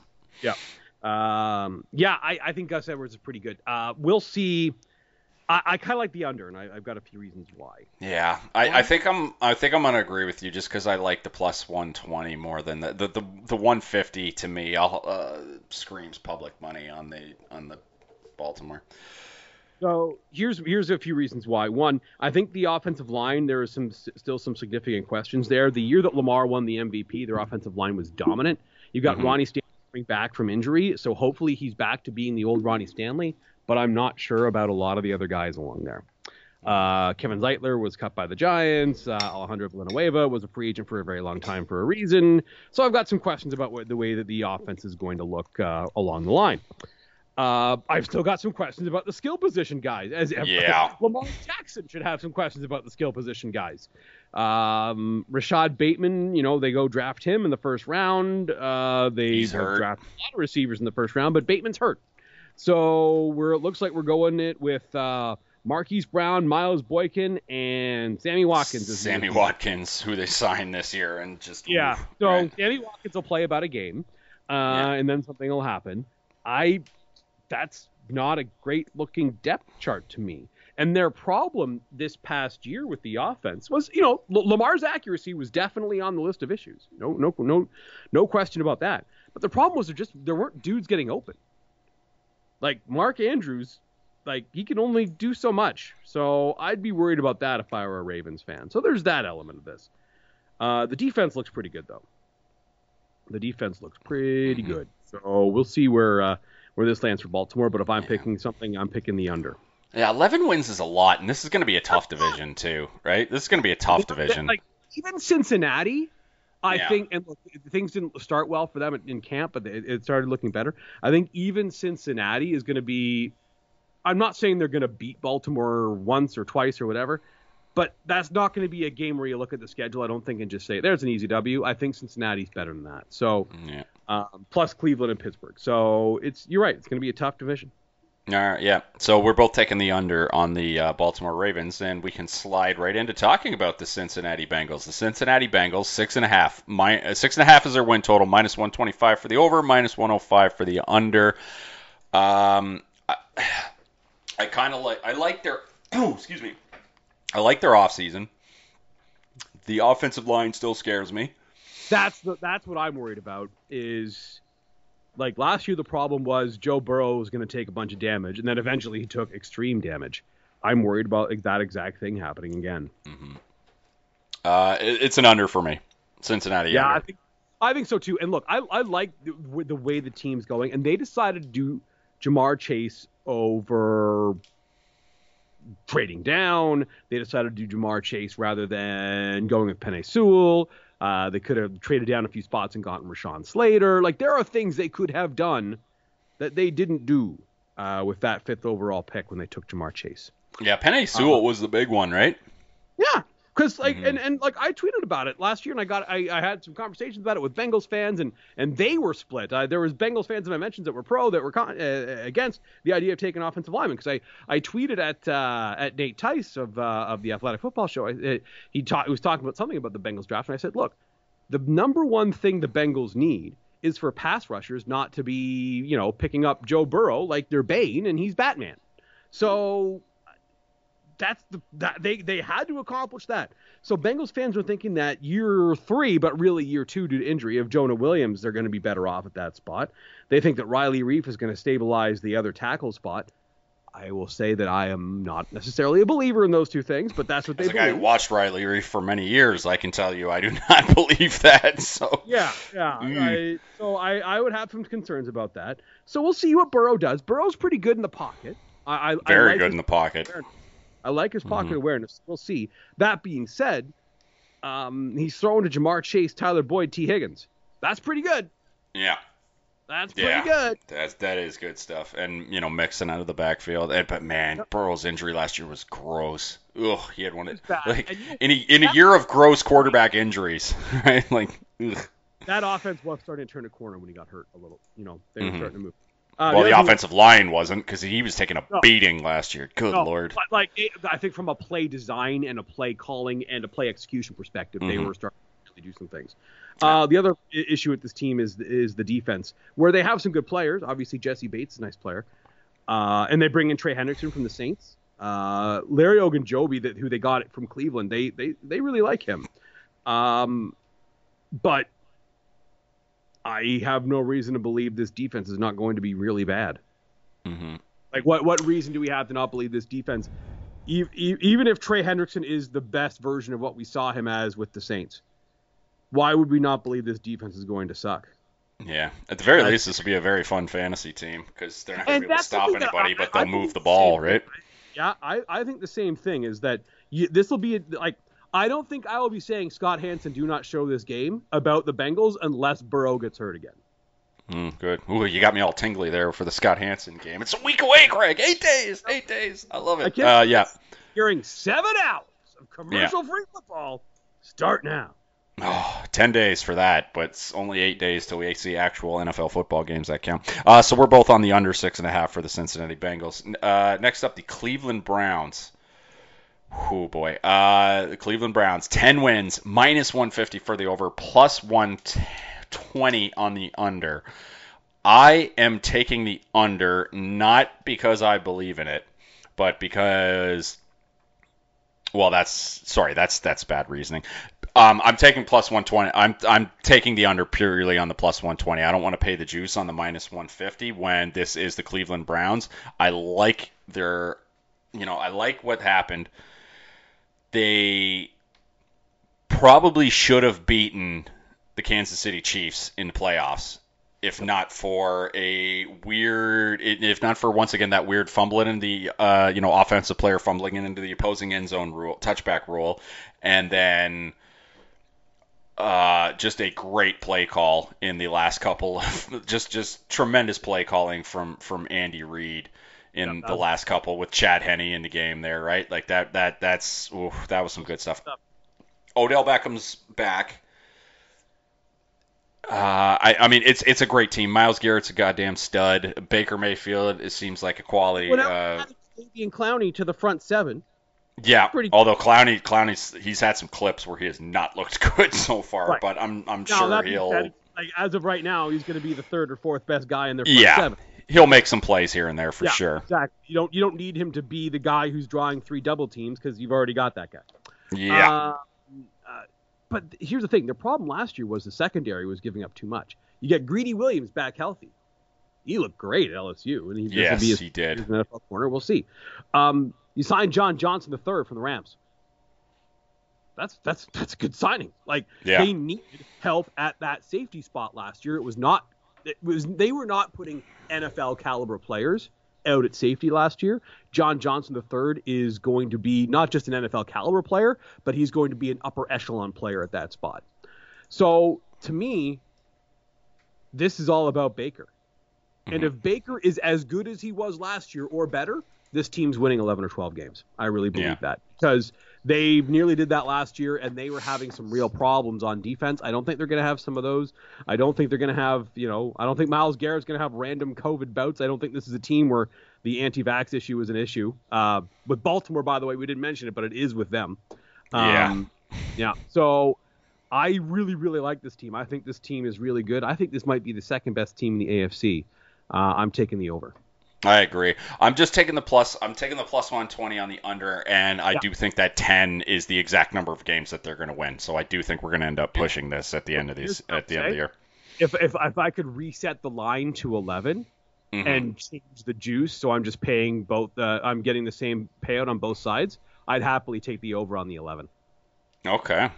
Speaker 2: Um, yeah, I, I think Gus Edwards is pretty good. Uh, we'll see. I, I kind of like the under, and I, I've got a few reasons why.
Speaker 1: Yeah, I, I think I'm I think I'm gonna agree with you just because I like the plus 120 more than the the, the, the 150 to me. I'll, uh, screams public money on the on the Baltimore.
Speaker 2: So here's here's a few reasons why. One, I think the offensive line there is some still some significant questions there. The year that Lamar won the MVP, their offensive line was dominant. You got
Speaker 1: Mhm.
Speaker 2: Ronnie Stanley coming back from injury, so hopefully he's back to being the old Ronnie Stanley. But I'm not sure about a lot of the other guys along there. Uh, Kevin Zeitler was cut by the Giants. Uh, Alejandro Villanueva was a free agent for a very long time for a reason. So I've got some questions about what, the way that the offense is going to look uh, along the line. Uh, I've still got some questions about the skill position guys. As
Speaker 1: Yeah.
Speaker 2: Lamar Jackson should have some questions about the skill position guys. Um, Rashod Bateman, you know, they go draft him in the first round. Uh, they
Speaker 1: He's
Speaker 2: have
Speaker 1: hurt.
Speaker 2: drafted a lot of receivers in the first round, but Bateman's hurt. So we're it looks like we're going it with uh, Marquise Brown, Miles Boykin, and Sammy Watkins. the
Speaker 1: Sammy. Watkins, who they signed this year, and just
Speaker 2: Yeah.
Speaker 1: oof,
Speaker 2: So
Speaker 1: right.
Speaker 2: Sammy Watkins will play about a game, uh,
Speaker 1: Yeah.
Speaker 2: and then something will happen. I that's not a great looking depth chart to me. And their problem this past year with the offense was, you know, L- Lamar's accuracy was definitely on the list of issues. No, no, no, no question about that. But the problem was there just there weren't dudes getting open. Like Mark Andrews, like he can only do so much. So I'd be worried about that if I were a Ravens fan. So there's that element of this. Uh, the defense looks pretty good though. The defense looks pretty
Speaker 1: Mhm.
Speaker 2: good. So we'll see where uh, where this lands for Baltimore. But if I'm
Speaker 1: Yeah.
Speaker 2: picking something, I'm picking the under.
Speaker 1: Yeah, 11 wins is a lot, and this is going to be a tough division too, right? This is going to be a tough division.
Speaker 2: Like even Cincinnati, I
Speaker 1: Yeah.
Speaker 2: think, and look, things didn't start well for them in- camp, but it, it started looking better. I think even Cincinnati is going to be. I'm not saying they're going to beat Baltimore once or twice or whatever, but that's not going to be a game where you look at the schedule. I don't think and just say there's an easy W. I think Cincinnati's better than that. So
Speaker 1: yeah.
Speaker 2: Um, plus Cleveland and Pittsburgh. So it's you're right. It's going to be a tough division.
Speaker 1: All right, yeah. So we're both taking the under on the uh, Baltimore Ravens, and we can slide right into talking about the Cincinnati Bengals. The Cincinnati Bengals, six and a half. My, uh, six and a half is their win total. Minus 125 for the over, minus 105 for the under. Um, I, I kind of like. I like their. excuse me. I like their offseason. The offensive line still scares me.
Speaker 2: That's the, that's what I'm worried about. Is like last year the problem was Joe Burrow was going to take a bunch of damage, and then eventually he took extreme damage. I'm worried about that exact thing happening again.
Speaker 1: Uh, it- it's an under for me. Cincinnati.
Speaker 2: Yeah, I think I think so too. And look, I I like the, the way the team's going, and they decided to do Ja'Marr Chase over trading down. They decided to do Ja'Marr Chase rather than going with Penei Sewell. Uh, they could have traded down a few spots and gotten Rashawn Slater. Like there are things they could have done that they didn't do uh, with that fifth overall pick when they took Ja'Marr Chase.
Speaker 1: Yeah, Penei Sewell was the big one, right?
Speaker 2: Yeah, because like
Speaker 1: Mhm.
Speaker 2: and, and like I tweeted about it last year, and I got I, I had some conversations about it with Bengals fans, and and they were split. Uh, there was Bengals fans in my mentions that were pro, that were con- uh, against the idea of taking offensive linemen. Because I I tweeted at uh, at Nate Tice of uh, of the Athletic Football Show. I, uh, he taught he was talking about something about the Bengals draft, and I said, look, the number one thing the Bengals need is for pass rushers not to be you know picking up Joe Burrow like they're Bane and he's Batman. So that's the that they they had to accomplish that. So Bengals fans were thinking that year three, but really year two due to injury of Jonah Williams, they're going to be better off at that spot. They think that Riley Reiff is going to stabilize the other tackle spot. I will say that I am not necessarily a believer in those two things, but that's what they
Speaker 1: As a guy who watched Riley Reiff for many years, I can tell you I do not believe that. So
Speaker 2: Yeah, yeah.
Speaker 1: Mm.
Speaker 2: I, so I, I would have some concerns about that. So we'll see what Burrow does. Burrow's pretty good in the pocket. I, I
Speaker 1: very
Speaker 2: I like
Speaker 1: good in the pocket.
Speaker 2: I like his pocket
Speaker 1: Mhm.
Speaker 2: awareness. We'll see. That being said, um, he's throwing to Ja'Marr Chase, Tyler Boyd, Tee Higgins. That's pretty good.
Speaker 1: Yeah,
Speaker 2: That's pretty
Speaker 1: Yeah.
Speaker 2: good.
Speaker 1: that's that is good stuff. And you know, mixing out of the backfield. And, but man, Burrow's injury last year was gross. Ugh, he had one of like
Speaker 2: you-
Speaker 1: in a, in a year of gross quarterback injuries, right? Like, ugh.
Speaker 2: That offense was starting to turn a corner when he got hurt a little. You know, they were
Speaker 1: Mhm.
Speaker 2: starting to move. Uh,
Speaker 1: well, the
Speaker 2: thing-
Speaker 1: offensive line wasn't because he was taking a
Speaker 2: No.
Speaker 1: beating last year. Good
Speaker 2: No,
Speaker 1: lord.
Speaker 2: Like, I think from a play design and a play calling and a play execution perspective, they
Speaker 1: Mhm.
Speaker 2: were starting to do some things. Uh, the other issue with this team is is the defense, where they have some good players. Obviously, Jessie Bates is a nice player, uh, and they bring in Trey Hendrickson from the Saints. Uh, Larry Ogunjobi, that who they got from Cleveland, they they they really like him. Um, but I have no reason to believe this defense is not going to be really bad.
Speaker 1: hmm
Speaker 2: Like, what what reason do we have to not believe this defense? E- e- even if Trey Hendrickson is the best version of what we saw him as with the Saints, why would we not believe this defense is going to suck?
Speaker 1: Yeah. At the very
Speaker 2: That's-
Speaker 1: least, this will be a very fun fantasy team because they're not going
Speaker 2: And
Speaker 1: to be able to stop anybody,
Speaker 2: I-
Speaker 1: but they'll
Speaker 2: think
Speaker 1: move the
Speaker 2: the
Speaker 1: ball,
Speaker 2: same
Speaker 1: right?
Speaker 2: Yeah, I, I think the same thing is that this will be like I don't think I will be saying Scott Hanson do not show this game about the Bengals unless Burrow gets hurt again.
Speaker 1: Mm, good. Ooh, you got me all tingly there for the Scott Hanson game. It's a week away, Greg. Eight days. Eight days. I love it.
Speaker 2: can't-
Speaker 1: Uh, yeah.
Speaker 2: Hearing seven hours of commercial-free football start now.
Speaker 1: Oh, 10 days for that, but it's only eight days till we see actual NFL football games that count. Uh, so we're both on the under six and a half for the Cincinnati Bengals. Uh, next up, the Cleveland Browns. Oh boy, uh, the Cleveland Browns, 10 wins, minus 150 for the over, plus 120 on the under. I am taking the under not because I believe in it, but because well, that's sorry, that's that's bad reasoning. Um, I'm taking plus 120. I'm I'm taking the under purely on the plus 120. I don't want to pay the juice on the minus 150 when this is the Cleveland Browns. I like their, you know, I like what happened. They probably should have beaten the Kansas City Chiefs in the playoffs if not for a weird, if not for once again that weird fumbling in the, uh, you know, offensive player fumbling into the opposing end zone rule, touchback rule, and then uh, just a great play call in the last couple of, just just tremendous play calling from from Andy Reid in
Speaker 2: Yeah,
Speaker 1: the last couple with Chad Henne in the game there, right? Like that that that's ooh, that was some good stuff. Odell Beckham's back. Uh, I, I mean, it's it's a great team. Myles Garrett's a goddamn stud. Baker Mayfield, it seems like a quality.
Speaker 2: Well,
Speaker 1: uh,
Speaker 2: Xavier Clowney to the front seven.
Speaker 1: yeah,
Speaker 2: pretty-
Speaker 1: although Clowney, Clowney's he's had some clips where he has not looked good so far,
Speaker 2: Right.
Speaker 1: but I'm I'm
Speaker 2: Now,
Speaker 1: sure he'll
Speaker 2: like as of right now, he's going to be the third or fourth best guy in their front
Speaker 1: yeah
Speaker 2: seven.
Speaker 1: He'll make some plays here and there for
Speaker 2: Yeah,
Speaker 1: sure.
Speaker 2: Exactly. You don't you don't need him to be the guy who's drawing three double teams because you've already got that guy.
Speaker 1: Yeah,
Speaker 2: Uh, uh, but here's the thing: the problem last year was the secondary was giving up too much. You get Greedy Williams back healthy. He looked great at LSU, and he's going
Speaker 1: yes,
Speaker 2: to be a
Speaker 1: he did.
Speaker 2: He's an NFL corner. We'll see. Um, you signed John Johnson the third from the Rams. That's that's that's a good signing. Like
Speaker 1: Yeah.
Speaker 2: they needed help at that safety spot last year. It was not. It was they were not putting NFL caliber players out at safety last year. John Johnson III is going to be not just an NFL caliber player, but he's going to be an upper echelon player at that spot. So to me, this is all about Baker. And
Speaker 1: Mhm.
Speaker 2: if Baker is as good as he was last year or better, this team's winning 11 or 12 games. I really believe
Speaker 1: Yeah.
Speaker 2: that because they nearly did that last year and they were having some real problems on defense. I don't think they're going to have some of those. I don't think they're going to have, you know, I don't think Myles Garrett's going to have random COVID bouts. I don't think this is a team where the anti-vax issue is an issue. Uh, with Baltimore, by the way, we didn't mention it, but it is with them.
Speaker 1: Yeah.
Speaker 2: Um, yeah. So I really, really like this team. I think this team is really good. I think this might be the second best team in the AFC. Uh, I'm taking the over.
Speaker 1: I agree. I'm just taking the plus. I'm taking the plus 120 on the under, and I
Speaker 2: Yeah.
Speaker 1: do think that 10 is the exact number of games that they're going to win. So I do think we're going to end up pushing this at the end of these at the end of the year.
Speaker 2: If, if if I could reset the line to 11
Speaker 1: Mhm.
Speaker 2: and change the juice, so I'm just paying both. Uh, I'm getting the same payout on both sides. I'd happily take the over on the 11.
Speaker 1: okay.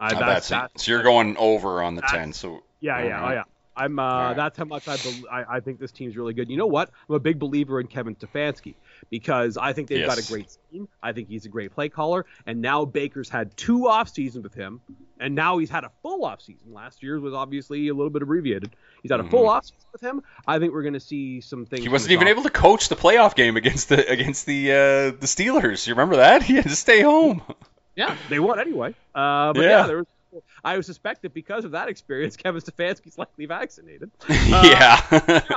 Speaker 2: I,
Speaker 1: Not bad.
Speaker 2: that's,
Speaker 1: So,
Speaker 2: that's,
Speaker 1: so you're going over on the 10. So
Speaker 2: Yeah, yeah, oh yeah. I'm. Uh,
Speaker 1: Alright.
Speaker 2: That's how much I, bel I I think this team's really good. You know what? I'm a big believer in Kevin Stefanski because I think they've got a great team. I think he's a great play caller, and now Baker's had two off seasons with him, and now he's had a full off season. Last year was obviously a little bit abbreviated. He's had a full
Speaker 1: Mhm.
Speaker 2: off season with him. I think we're going to see some things.
Speaker 1: he wasn't even
Speaker 2: off-
Speaker 1: able to coach the playoff game against the against the uh, the Steelers. You remember that? He had to stay home.
Speaker 2: Yeah, they won anyway. Uh, but yeah,
Speaker 1: Yeah.
Speaker 2: there was. I suspect that because of that experience, Kevin Stefanski's likely vaccinated.
Speaker 1: yeah.
Speaker 2: so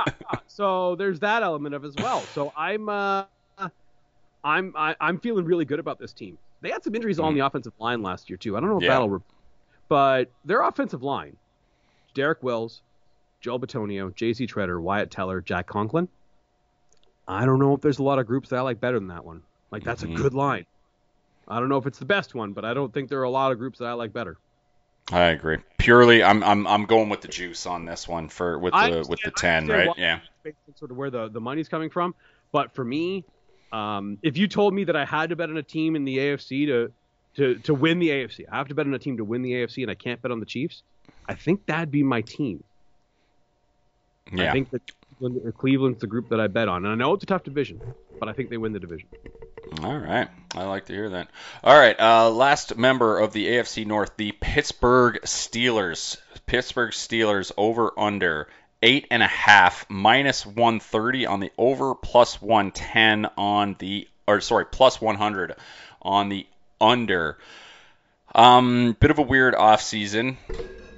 Speaker 2: So there's that element of as well. So I'm uh, I'm I, am i am feeling really good about this team. They had some injuries on
Speaker 1: Mm.
Speaker 2: the offensive line last year too. I don't know if
Speaker 1: Yeah.
Speaker 2: that'll, re- but their offensive line: Jedrick Wills, Joel Bitonio, J.C. Tretter, Wyatt Teller, Jack Conklin. I don't know if there's a lot of groups that I like better than that one. Like that's
Speaker 1: Mhm.
Speaker 2: a good line. I don't know if it's the best one, but I don't think there are a lot of groups that I like better.
Speaker 1: I agree. Purely, I'm I'm I'm going with the juice on this one for with the with the ten, right? Yeah.
Speaker 2: sort of where the, the money's coming from. But for me, um, if you told me that I had to bet on a team in the AFC to, to to win the AFC, I have to bet on a team to win the AFC, and I can't bet on the Chiefs. I think that'd be my team.
Speaker 1: Yeah.
Speaker 2: I think that Cleveland- Cleveland's the group that I bet on, and I know it's a tough division, but I think they win the division.
Speaker 1: All right. I like to hear that. All right. Uh, last member of the AFC North, the Pittsburgh Steelers. Pittsburgh Steelers over under eight and a half minus 130 on the over plus 110 on the or sorry plus 100 on the under. Um, bit of a weird off season.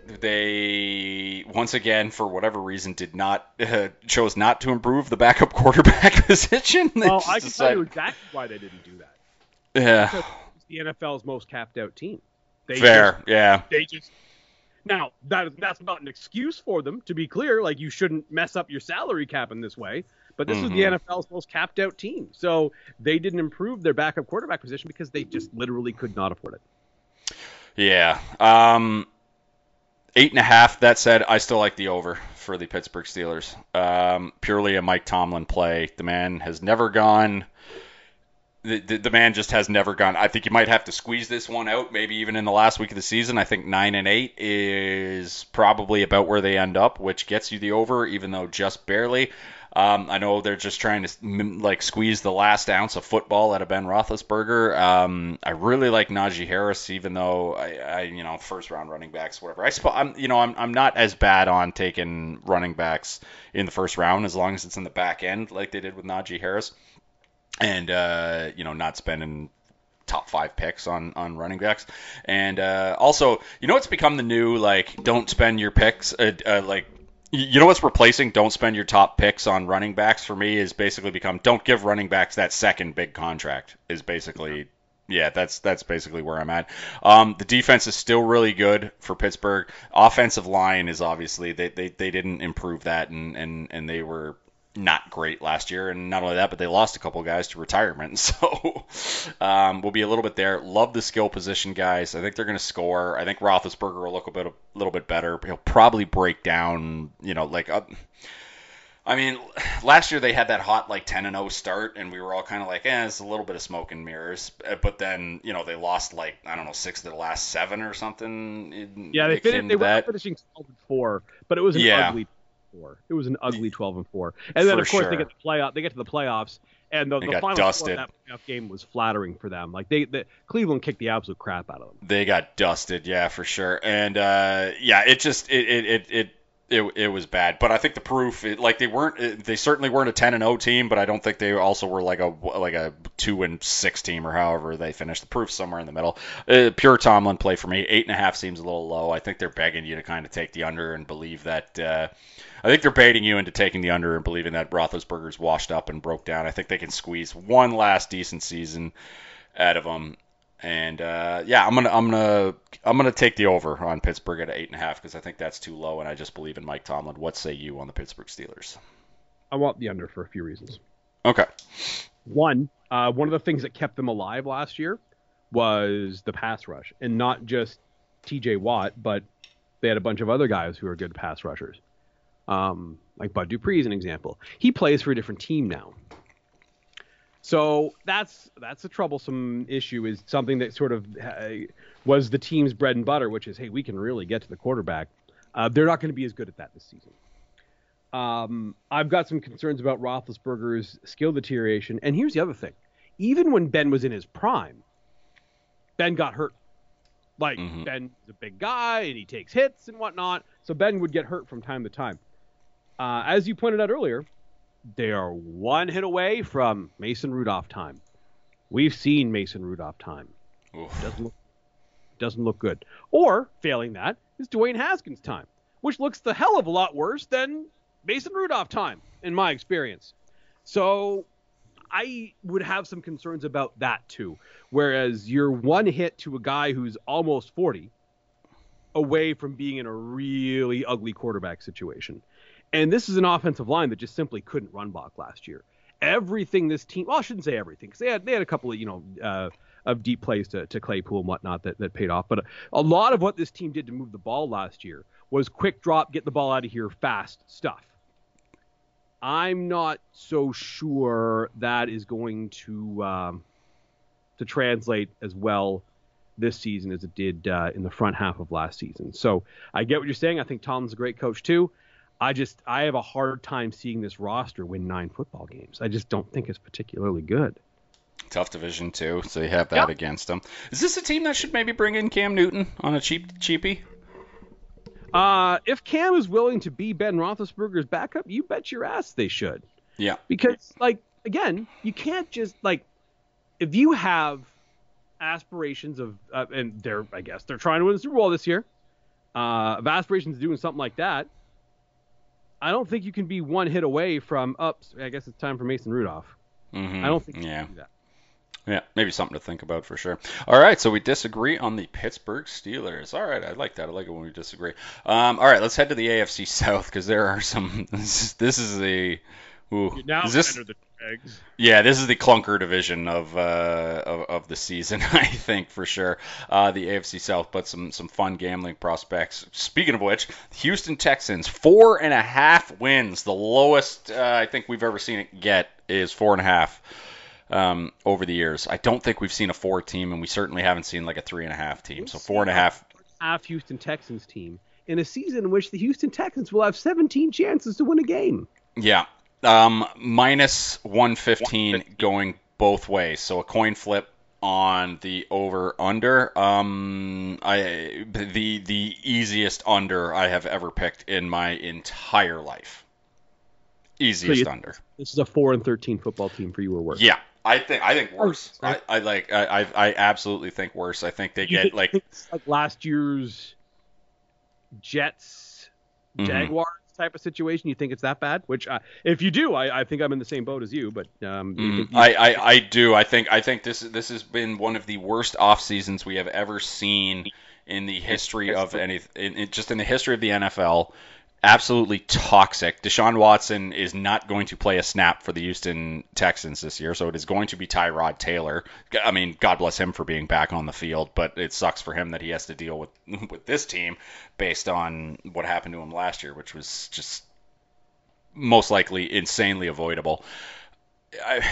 Speaker 1: They once again, for whatever reason, did not uh, chose not to improve the backup quarterback position. They
Speaker 2: Well, I can tell you exactly why they didn't do that.
Speaker 1: yeah.
Speaker 2: Because the NFL's most capped out team. They
Speaker 1: Fair,
Speaker 2: just-
Speaker 1: yeah.
Speaker 2: they just now that that's not an excuse for them to be clear like you shouldn't mess up your salary cap in this way but this was the nfl's most capped out team so they didn't improve their backup quarterback position because they just literally could not afford it
Speaker 1: Yeah. Um, eight and a half. That said, I still like the over for the Pittsburgh Steelers. Um, purely a Mike Tomlin play. The man has never gone. The, the, the man just has never gone. I think you might have to squeeze this one out, maybe even in the last week of the season. I think nine and eight is probably about where they end up, which gets you the over, even though just barely. Um, I know they're just trying to like squeeze the last ounce of football out of Ben Roethlisberger. Um, I really like Najee Harris, even though I, I you know, first round running backs, whatever. I suppose I'm, you know, I'm, I'm not as bad on taking running backs in the first round as long as it's in the back end, like they did with Najee Harris, and uh, you know, not spending top five picks on on running backs. And uh, also, you know, it's become the new like don't spend your picks uh, uh, like. You know what's replacing don't spend your top picks on running backs for me is basically become don't give running backs that second big contract is basically yeah that's that's basically where I'm at. Um, the defense is still really good for Pittsburgh. Offensive line is obviously they, they, they didn't improve that and, and, and they were not great last year, and not only that, but they lost a couple guys to retirement. So um, we'll be a little bit there. Love the skill position guys. I think they're going to score. I think Roethlisberger will look a bit a little bit better. He'll probably break down. You know, like uh, I mean, last year they had that hot like 10 and 0 start, and we were all kind of like, eh, it's a little bit of smoke and mirrors. Uh, But then you know they lost like I don't know six of the last seven or something. in-
Speaker 2: yeah they finished they were finishing 12 and 4 but it was an
Speaker 1: Yeah.
Speaker 2: ugly 4 it was an ugly 12 and 4 and then
Speaker 1: For
Speaker 2: of course
Speaker 1: sure.
Speaker 2: they get the playoff they get to the playoffs and the, the final score
Speaker 1: dusted.
Speaker 2: of that playoff game was flattering for them like they the, Cleveland kicked the absolute crap out of them
Speaker 1: They got dusted, yeah, for sure. And uh, yeah, it just it it it. it it, it was bad, but I think the proof, it, like they weren't, they certainly weren't a ten and zero team, but I don't think they also were like a like a two and six team or however they finished. The proof somewhere in the middle. Uh, pure Tomlin play for me. Eight and a half seems a little low. I think they're begging you to kind of take the under and believe that. Uh, I think they're baiting you into taking the under and believing that Roethlisberger's washed up and broke down. I think they can squeeze one last decent season out of them. And uh, yeah, I'm gonna I'm gonna I'm gonna take the over on Pittsburgh at eight and a half because I think that's too low, and I just believe in Mike Tomlin. What say you on the Pittsburgh Steelers?
Speaker 2: I want the under for a few reasons
Speaker 1: Okay.
Speaker 2: One, uh, one of the things that kept them alive last year was the pass rush, and not just T.J. Watt, but they had a bunch of other guys who are good pass rushers. Um, like Bud Dupree is an example. He plays for a different team now, so that's that's a troublesome issue. Is something that sort of uh, was the team's bread and butter, which is hey, we can really get to the quarterback. Uh, they're not going to be as good at that this season. Um, I've got some concerns about Roethlisberger's skill deterioration. And here's the other thing: even when Ben was in his prime, Ben got hurt. Like
Speaker 1: Mhm.
Speaker 2: Ben's a big guy and he takes hits and whatnot, so Ben would get hurt from time to time. Uh, as you pointed out earlier, they are one hit away from Mason Rudolph time. We've seen Mason Rudolph time.
Speaker 1: Oof.
Speaker 2: Doesn't look, doesn't look good. Or failing that is Dwayne Haskins time, which looks the hell of a lot worse than Mason Rudolph time. in my experience. So I would have some concerns about that too. Whereas you're one hit to a guy who's almost 40 away from being in a really ugly quarterback situation. And this is an offensive line that just simply couldn't run block last year. Everything this team, well, I shouldn't say everything, because they had they had a couple of you know uh, of deep plays to, to Claypool and whatnot that, that paid off. But a, a lot of what this team did to move the ball last year was quick drop, get the ball out of here fast stuff. I'm not so sure that is going to um, to translate as well this season as it did uh, in the front half of last season. So I get what you're saying. I think Tomlin's a great coach too. I just I have a hard time seeing this roster win nine football games. I just don't think it's particularly good.
Speaker 1: Tough division too, so you have that against them. Is this a team that should maybe bring in Cam Newton on a cheap cheapie?
Speaker 2: Uh, if Cam is willing to be Ben Roethlisberger's backup, you bet your ass they should.
Speaker 1: Yeah.
Speaker 2: Because like again, you can't just like if you have aspirations of uh, and they're I guess they're trying to win the Super Bowl this year. Uh, of aspirations of doing something like that, I don't think you can be one hit away from ups. I guess it's time for Mason Rudolph.
Speaker 1: Mm-hmm.
Speaker 2: I don't think
Speaker 1: yeah.
Speaker 2: do that.
Speaker 1: Yeah, maybe something to think about for sure. All right, so we disagree on the Pittsburgh Steelers. All right, I like that. I like it when we disagree. Um, all right, let's head to the AFC South because there are some. This is, this is a. Ooh,
Speaker 2: now
Speaker 1: is this,
Speaker 2: the eggs.
Speaker 1: yeah, this is the clunker division of, uh, of of the season, I think for sure. Uh, the AFC South, but some some fun gambling prospects. Speaking of which, Houston Texans four and a half wins, the lowest uh, I think we've ever seen it get is four and a half um, over the years. I don't think we've seen a four team, and we certainly haven't seen like a three and a half team. So four and a half.
Speaker 2: half Houston Texans team in a season in which the Houston Texans will have 17 chances to win a game.
Speaker 1: Yeah. Um, minus 115 going both ways. So a coin flip on the over under. Um, I the the easiest under I have ever picked in my entire life. Easiest
Speaker 2: you-
Speaker 1: under.
Speaker 2: This is a 4 and 13 football team for you or worse.
Speaker 1: Yeah. I think I think worse. I,
Speaker 2: right.
Speaker 1: I like I, I I absolutely think worse. I think they
Speaker 2: You
Speaker 1: get
Speaker 2: think-
Speaker 1: like
Speaker 2: like last year's Jets
Speaker 1: Mhm.
Speaker 2: Jaguars type of situation. You think it's that bad? Which, uh, if you do, I, I think I'm in the same boat as you. But um, you
Speaker 1: Mhm.
Speaker 2: think you-
Speaker 1: I, I, I do. I think I think this this has been one of the worst off seasons we have ever seen in the history of any in, in- just in the history of the NFL. Absolutely toxic. Deshaun Watson is not going to play a snap for the Houston Texans this year, so it is going to be Tyrod Taylor. I mean, God bless him for being back on the field, but it sucks for him that he has to deal with with this team based on what happened to him last year, which was just most likely insanely avoidable. I,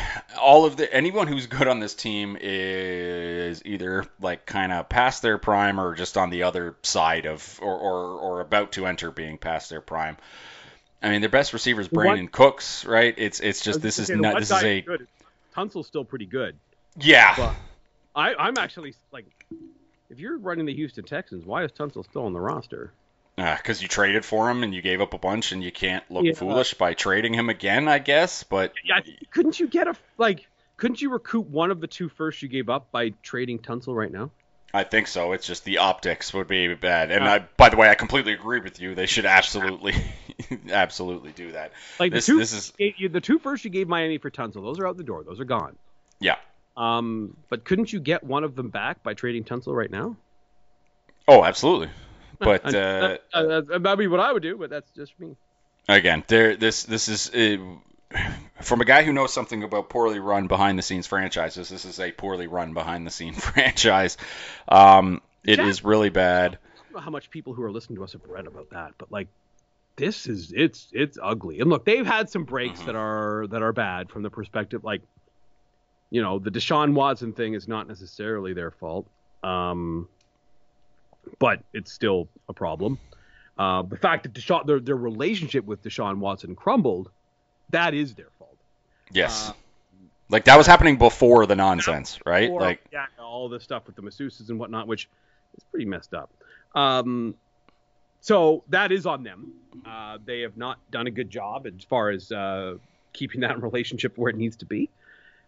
Speaker 1: all of the anyone who's good on this team is either like kind of past their prime or just on the other side of or, or or about to enter being past their prime. I mean, their best receiver is
Speaker 2: What-
Speaker 1: Brandin Cooks, right? It's it's just this is
Speaker 2: gonna say, the
Speaker 1: not this is a
Speaker 2: good. Tunsil's still pretty good.
Speaker 1: yeah.
Speaker 2: But I, I'm actually like, if you're running the Houston Texans, why is Tunsil still on the roster?
Speaker 1: Because you traded for him and you gave up a bunch and you can't look
Speaker 2: Yeah.
Speaker 1: foolish by trading him again, I guess. But
Speaker 2: Yeah, couldn't you get a like? Couldn't you recoup one of the two first you gave up by trading Tunsil right now?
Speaker 1: I think so. It's just the optics would be bad. And
Speaker 2: Uh,
Speaker 1: I, by the way, I completely agree with you. They should absolutely, absolutely do that.
Speaker 2: Like
Speaker 1: This-
Speaker 2: the two,
Speaker 1: this is-
Speaker 2: you- the two first you gave Miami for Tunsil, those are out the door. Those are gone.
Speaker 1: Yeah.
Speaker 2: Um, but couldn't you get one of them back by trading Tunsil right now?
Speaker 1: Oh, absolutely. But
Speaker 2: Uh,
Speaker 1: uh,
Speaker 2: uh, that'd be what I would do, but that's just me.
Speaker 1: again, there, this, this is uh, from a guy who knows something about poorly run behind the scenes franchises. This is a poorly run behind the scene franchise. Um, it
Speaker 2: Jack-
Speaker 1: is really bad.
Speaker 2: I don't know how much people who are listening to us have read about that, but like this is it's it's ugly. And look, they've had some breaks
Speaker 1: Mhm.
Speaker 2: that are that are bad from the perspective like you know, the Deshaun Watson thing is not necessarily their fault. Um but it's still a problem. Uh, the fact that Deshaun their their relationship with Deshaun Watson crumbled, that is their fault.
Speaker 1: Yes.
Speaker 2: Uh,
Speaker 1: like that was happening before the nonsense, right? Like
Speaker 2: yeah, all this stuff with the masseuses and whatnot, which is pretty messed up. Um, so that is on them. Uh, they have not done a good job as far as uh, keeping that relationship where it needs to be,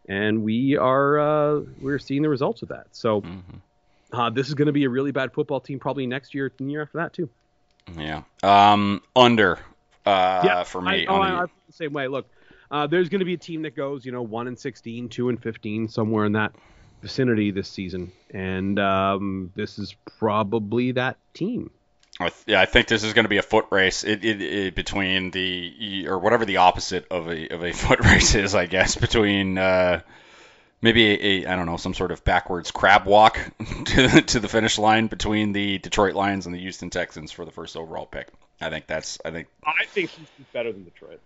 Speaker 2: and we are uh, we're seeing the results of that. So
Speaker 1: mhm.
Speaker 2: Uh, this is going to be a really bad football team probably next year and year after that too.
Speaker 1: Yeah. Um, under uh,
Speaker 2: yeah,
Speaker 1: for me.
Speaker 2: I, oh,
Speaker 1: on the,
Speaker 2: I, I the same way. Look, uh, there's going to be a team that goes, you know, one and 16, two and 15, somewhere in that vicinity this season, and um, this is probably that team.
Speaker 1: I th- yeah, I think this is going to be a foot race it, it, it, between the or whatever the opposite of a of a foot race is, I guess, between uh, maybe a, a I don't know some sort of backwards crab walk to, to the finish line between the Detroit Lions and the Houston Texans for the first overall pick. I think that's I think
Speaker 2: I think Houston's better than Detroit.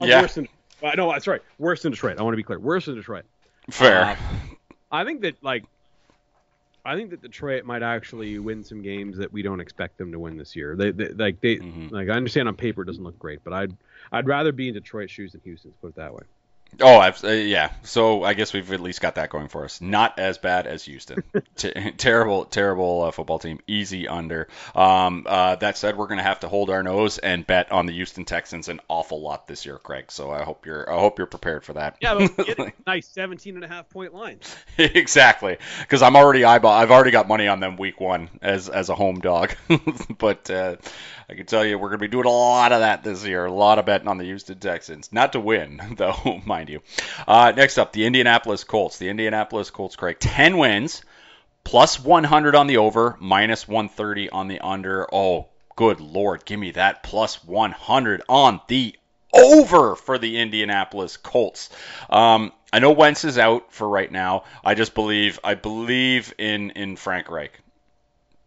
Speaker 2: Uh,
Speaker 1: Yeah.
Speaker 2: Worse than, uh, no, sorry, worse than Detroit. I want to be clear. Worse than Detroit.
Speaker 1: fair.
Speaker 2: Uh, I think that like I think that Detroit might actually win some games that we don't expect them to win this year. They, they like they
Speaker 1: Mhm.
Speaker 2: like I understand on paper it doesn't look great, but I'd I'd rather be in Detroit's shoes than Houston's. Put it that way.
Speaker 1: Oh, I've, uh, yeah. So I guess we've at least got that going for us. Not as bad as Houston. T- terrible, terrible uh, football team. Easy under. Um, uh, that said, we're going to have to hold our nose and bet on the Houston Texans an awful lot this year, Craig. So I hope you're, I hope you're prepared for that.
Speaker 2: Yeah, but get a nice 17 and a half point line.
Speaker 1: exactly. Because I'm already eyeball. I've already got money on them week one as as a home dog. but uh, I can tell you we're going to be doing a lot of that this year. A lot of betting on the Houston Texans, not to win though, mind you. Uh, next up, the Indianapolis Colts. The Indianapolis Colts, Craig, ten wins, plus 100 on the over, minus 130 on the under. Oh, good lord, give me that plus 100 on the over for the Indianapolis Colts. Um, I know Wentz is out for right now. I just believe I believe in in Frank Reich.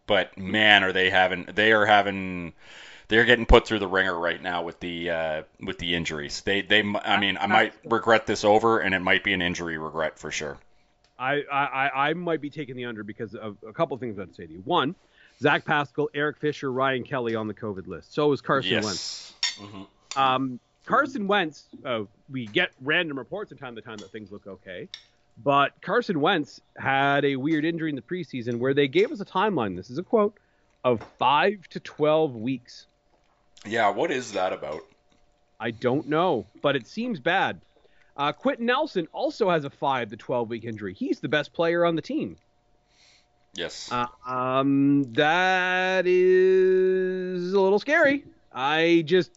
Speaker 1: But man, are they having they are having they're getting put through the ringer right now with the uh, with the injuries. They they I mean I might regret this over and it might be an injury regret for sure.
Speaker 2: I, I, I- might be taking the under because of a couple of things I'd say to you. One, Zach Pascal, Eric Fisher, Ryan Kelly on the COVID list. So is Carson Wentz.
Speaker 1: yes. hmm
Speaker 2: Um, Carson Wentz, uh, we get random reports from time to time that things look okay, but Carson Wentz had a weird injury in the preseason where they gave us a timeline. This is a quote of five to twelve weeks.
Speaker 1: Yeah, what is that about?
Speaker 2: I don't know, but it seems bad. Uh, Quenton Nelson also has a five to twelve week injury. He's the best player on the team.
Speaker 1: Yes.
Speaker 2: Uh, um, that is a little scary. I just,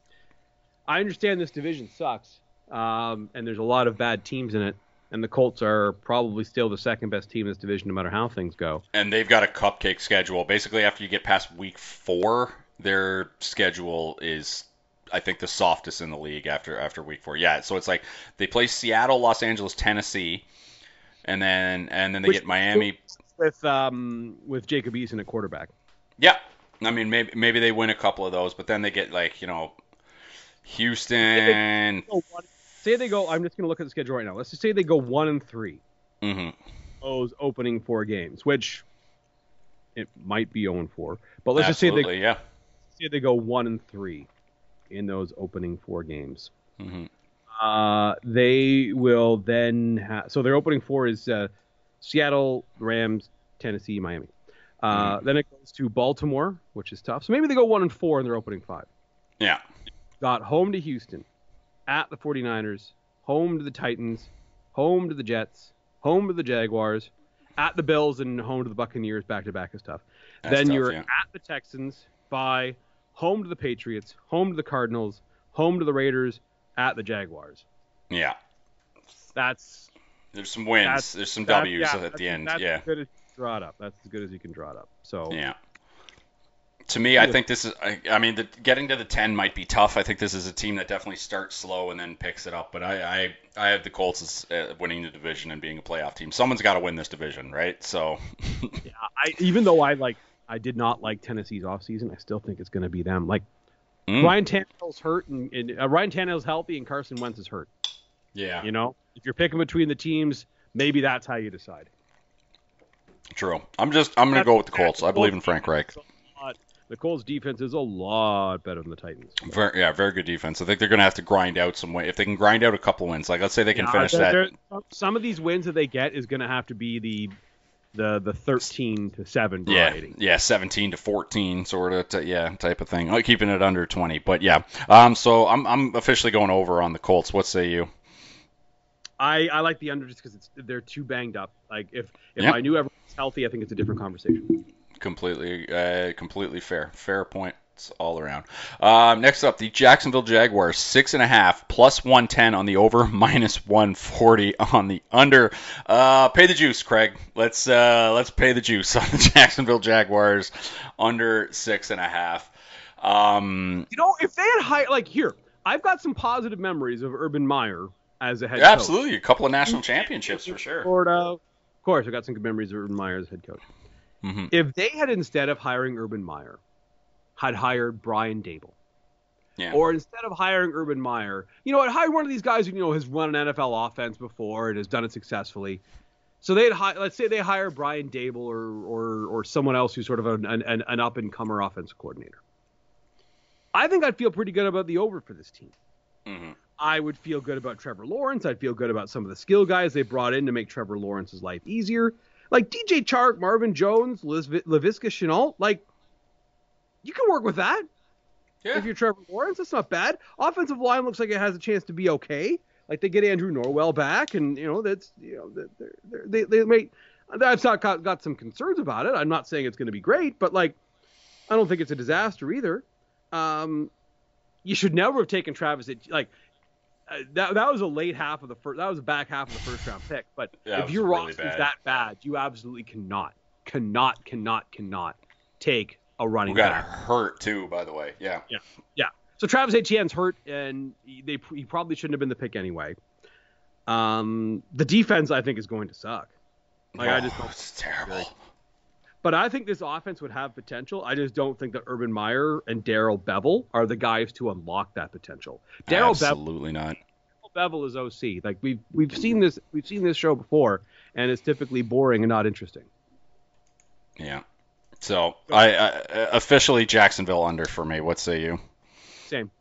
Speaker 2: I understand this division sucks, um, and there's a lot of bad teams in it, and the Colts are probably still the second best team in this division, no matter how things go.
Speaker 1: and they've got a cupcake schedule. Basically, after you get past week four, their schedule is, I think, the softest in the league after after week four. Yeah, so it's like they play Seattle, Los Angeles, Tennessee, and then and then they
Speaker 2: Which-
Speaker 1: get Miami.
Speaker 2: With um, with Jacob Eason at quarterback.
Speaker 1: Yeah, I mean maybe maybe they win a couple of those, but then they get like you know, Houston.
Speaker 2: Say they go. I'm just going to look at the schedule right now. Let's just say they go one and three.
Speaker 1: hmm
Speaker 2: Those opening four games, which it might be 0 and 4, but let's just say they
Speaker 1: yeah.
Speaker 2: Say they go one and three in those opening four games.
Speaker 1: hmm
Speaker 2: Uh, they will then have so their opening four is uh, Seattle, Rams, Tennessee, Miami. Uh, Then it goes to Baltimore, which is tough. So maybe they go one and four in their opening five.
Speaker 1: Yeah.
Speaker 2: Got home to Houston, at the 49ers, home to the Titans, home to the Jets, home to the Jaguars, at the Bills, and home to the Buccaneers. Back to back is tough.
Speaker 1: That's
Speaker 2: then
Speaker 1: tough,
Speaker 2: you're
Speaker 1: yeah.
Speaker 2: at the Texans, by home to the Patriots, home to the Cardinals, home to the Raiders, at the Jaguars.
Speaker 1: Yeah.
Speaker 2: That's
Speaker 1: There's some wins. There's some W's
Speaker 2: yeah,
Speaker 1: at the end.
Speaker 2: That's
Speaker 1: yeah.
Speaker 2: as good as you can draw it up. That's as good as you can draw it up. So
Speaker 1: Yeah. To me, I think this is. I, I mean, the, getting to the ten might be tough. I think this is a team that definitely starts slow and then picks it up. But I, I, I have the Colts as uh, winning the division and being a playoff team. Someone's got to win this division, right? So,
Speaker 2: yeah, I even though I like I did not like Tennessee's offseason, I still think it's going to be them. Like
Speaker 1: Mm.
Speaker 2: Ryan Tannehill's hurt and, and uh, Ryan Tannehill's healthy and Carson Wentz is hurt.
Speaker 1: yeah,
Speaker 2: You know, if you're picking between the teams, maybe that's how you decide.
Speaker 1: true. I'm just. I'm gonna go with the Colts. I believe in Frank Reich.
Speaker 2: The Colts defense is a lot better than the Titans.
Speaker 1: Very, yeah, very good defense. I think they're gonna have to grind out some win. If they can grind out a couple wins, like let's say they can
Speaker 2: Yeah,
Speaker 1: finish that.
Speaker 2: Some of these wins that they get is going to have to be the the the 13 to 7
Speaker 1: Yeah,
Speaker 2: variety.
Speaker 1: yeah, yeah 17 to 14, sort of, t- yeah, type of thing. Keeping it under 20, but yeah. Um, so I'm I'm officially going over on the Colts. What say you?
Speaker 2: I, I like the under just because it's they're too banged up. Like if if
Speaker 1: Yeah.
Speaker 2: I knew everyone's healthy, I think it's a different conversation.
Speaker 1: Completely, uh, completely fair. Fair point. It's all around. Um, next up, the Jacksonville Jaguars, six and a half, plus 110 on the over, minus 140 on the under. Uh, pay the juice, Craig. Let's uh, let's pay the juice on the Jacksonville Jaguars under six and a half. Um,
Speaker 2: you know, if they had high, like here, I've got some positive memories of Urban Meyer as a head
Speaker 1: yeah,
Speaker 2: coach.
Speaker 1: absolutely, a couple of national championships for sure.
Speaker 2: Florida, of course, I've got some good memories of Urban Meyer as head coach.
Speaker 1: hmm
Speaker 2: If they had instead of hiring Urban Meyer, had hired Brian Daboll,
Speaker 1: Yeah.
Speaker 2: or instead of hiring Urban Meyer, you know, had hired one of these guys who you know has run an NFL offense before and has done it successfully. So they'd hi- let's say they hire Brian Daboll or or, or someone else who's sort of an, an, an up and comer offensive coordinator. I think I'd feel pretty good about the over for this team.
Speaker 1: hmm
Speaker 2: I would feel good about Trevor Lawrence. I'd feel good about some of the skill guys they brought in to make Trevor Lawrence's life easier. Like DJ Chark, Marvin Jones, Liz- Laviska Shenault. Like, you can work with that
Speaker 1: Yeah.
Speaker 2: if you're Trevor Lawrence. That's not bad. Offensive line looks like it has a chance to be okay. Like they get Andrew Norwell back, and you know that's you know they're, they're, they they may. I've got, got some concerns about it. I'm not saying it's going to be great, but like I don't think it's a disaster either. Um, you should never have taken Travis. At, like uh, that that was a late half of the first. That was a back half of the first round pick. But
Speaker 1: Yeah,
Speaker 2: if your
Speaker 1: really
Speaker 2: roster's
Speaker 1: bad.
Speaker 2: that bad, you absolutely cannot, cannot, cannot, cannot take a running
Speaker 1: Who got
Speaker 2: back.
Speaker 1: hurt too, by the way. Yeah. Yeah. Yeah.
Speaker 2: So Travis Etienne's hurt, and he- they he probably shouldn't have been the pick anyway. Um, the defense I think is going to suck, Like, I just
Speaker 1: Oh,
Speaker 2: don't-
Speaker 1: it's terrible.
Speaker 2: but I think this offense would have potential. I just don't think that Urban Meyer and Darrell Bevell are the guys to unlock that potential. Darrell Bevell,
Speaker 1: Absolutely not.
Speaker 2: Bevell is OC. Like we've we've seen this we've seen this show before, and it's typically boring and not interesting.
Speaker 1: Yeah. So I, I uh, officially Jacksonville under for me. What say you?
Speaker 2: Same.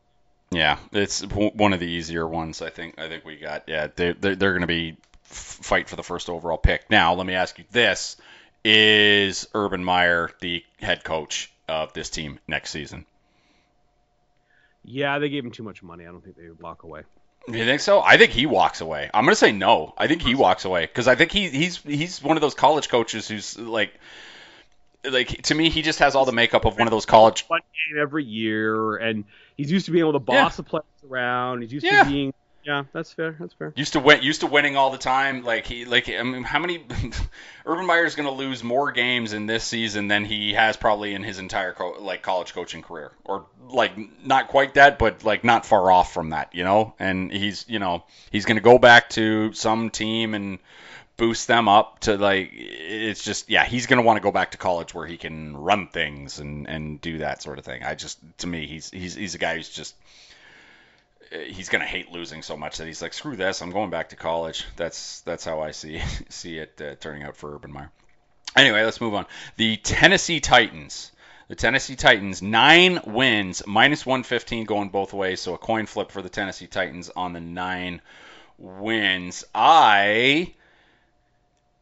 Speaker 1: Yeah, it's one of the easier ones. I think. I think we got. Yeah, they they're, they're going to be fight for the first overall pick. Now, let me ask you this: Is Urban Meyer the head coach of this team next season?
Speaker 2: Yeah, they gave him too much money. I don't think they would walk away.
Speaker 1: You think so? I think he walks away. I'm gonna say no. I think he walks away because I think he he's he's one of those college coaches who's like like to me he just has all the makeup of one of those college.
Speaker 2: One game every year, and he's used to being able to boss the players around. He's used
Speaker 1: Yeah.
Speaker 2: to being. Yeah, that's fair. That's fair.
Speaker 1: Used to win, used to winning all the time. Like he, like I mean, how many? Urban Meyer's going to lose more games in this season than he has probably in his entire co- like college coaching career, or like not quite that, but like not far off from that, you know. And he's, you know, he's going to go back to some team and boost them up to like it's just yeah he's to want to go back to college where he can run things and and do that sort of thing i just to me he's he's he's a guy who's just he's gonna hate losing so much that he's like, screw this, I'm going back to college. That's that's how I see see it uh, turning out for Urban Meyer. Anyway, let's move on. The Tennessee Titans. The Tennessee Titans nine wins, minus 115 going both ways. So a coin flip for the Tennessee Titans on the nine wins. I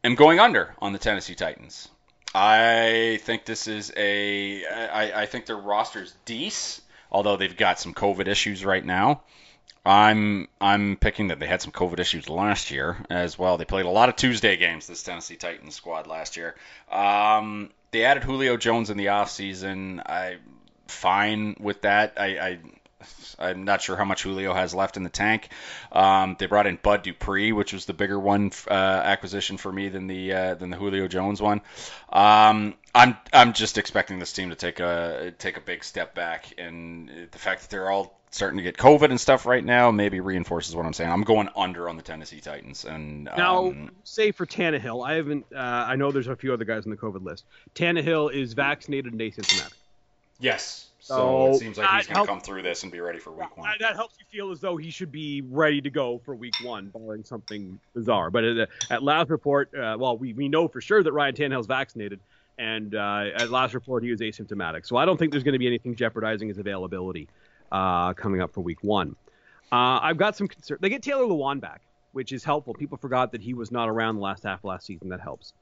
Speaker 1: am going under on the Tennessee Titans. I think this is a. I, I think their roster's decent, although they've got some COVID issues right now. I'm I'm picking that they had some COVID issues last year as well. They played a lot of Tuesday games. This Tennessee Titans squad last year. Um, they added Julio Jones in the offseason. I fine with that. I, I I'm not sure how much Julio has left in the tank. Um, they brought in Bud Dupree, which was the bigger one uh, acquisition for me than the uh, than the Julio Jones one. Um, I'm I'm just expecting this team to take a take a big step back, and the fact that they're all starting to get COVID and stuff right now maybe reinforces what I'm saying. I'm going under on the Tennessee Titans, and
Speaker 2: Now,
Speaker 1: um,
Speaker 2: say for Tannehill, I haven't. Uh, I know there's a few other guys on the COVID list. Tannehill is vaccinated and asymptomatic.
Speaker 1: yes, so,
Speaker 2: So,
Speaker 1: it seems like he's going to come through this and be ready for week one.
Speaker 2: That, helps you feel as though he should be ready to go for week one, barring something bizarre. But at, at last report, uh, well, we, we know for sure that Ryan Tannehill's vaccinated, and uh, at last report, he was asymptomatic. So I don't think there's going to be anything jeopardizing his availability uh, coming up for week one. Uh, I've got some concern. They get Taylor Lewan back, which is helpful. People forgot that he was not around the last half of last season. That helps.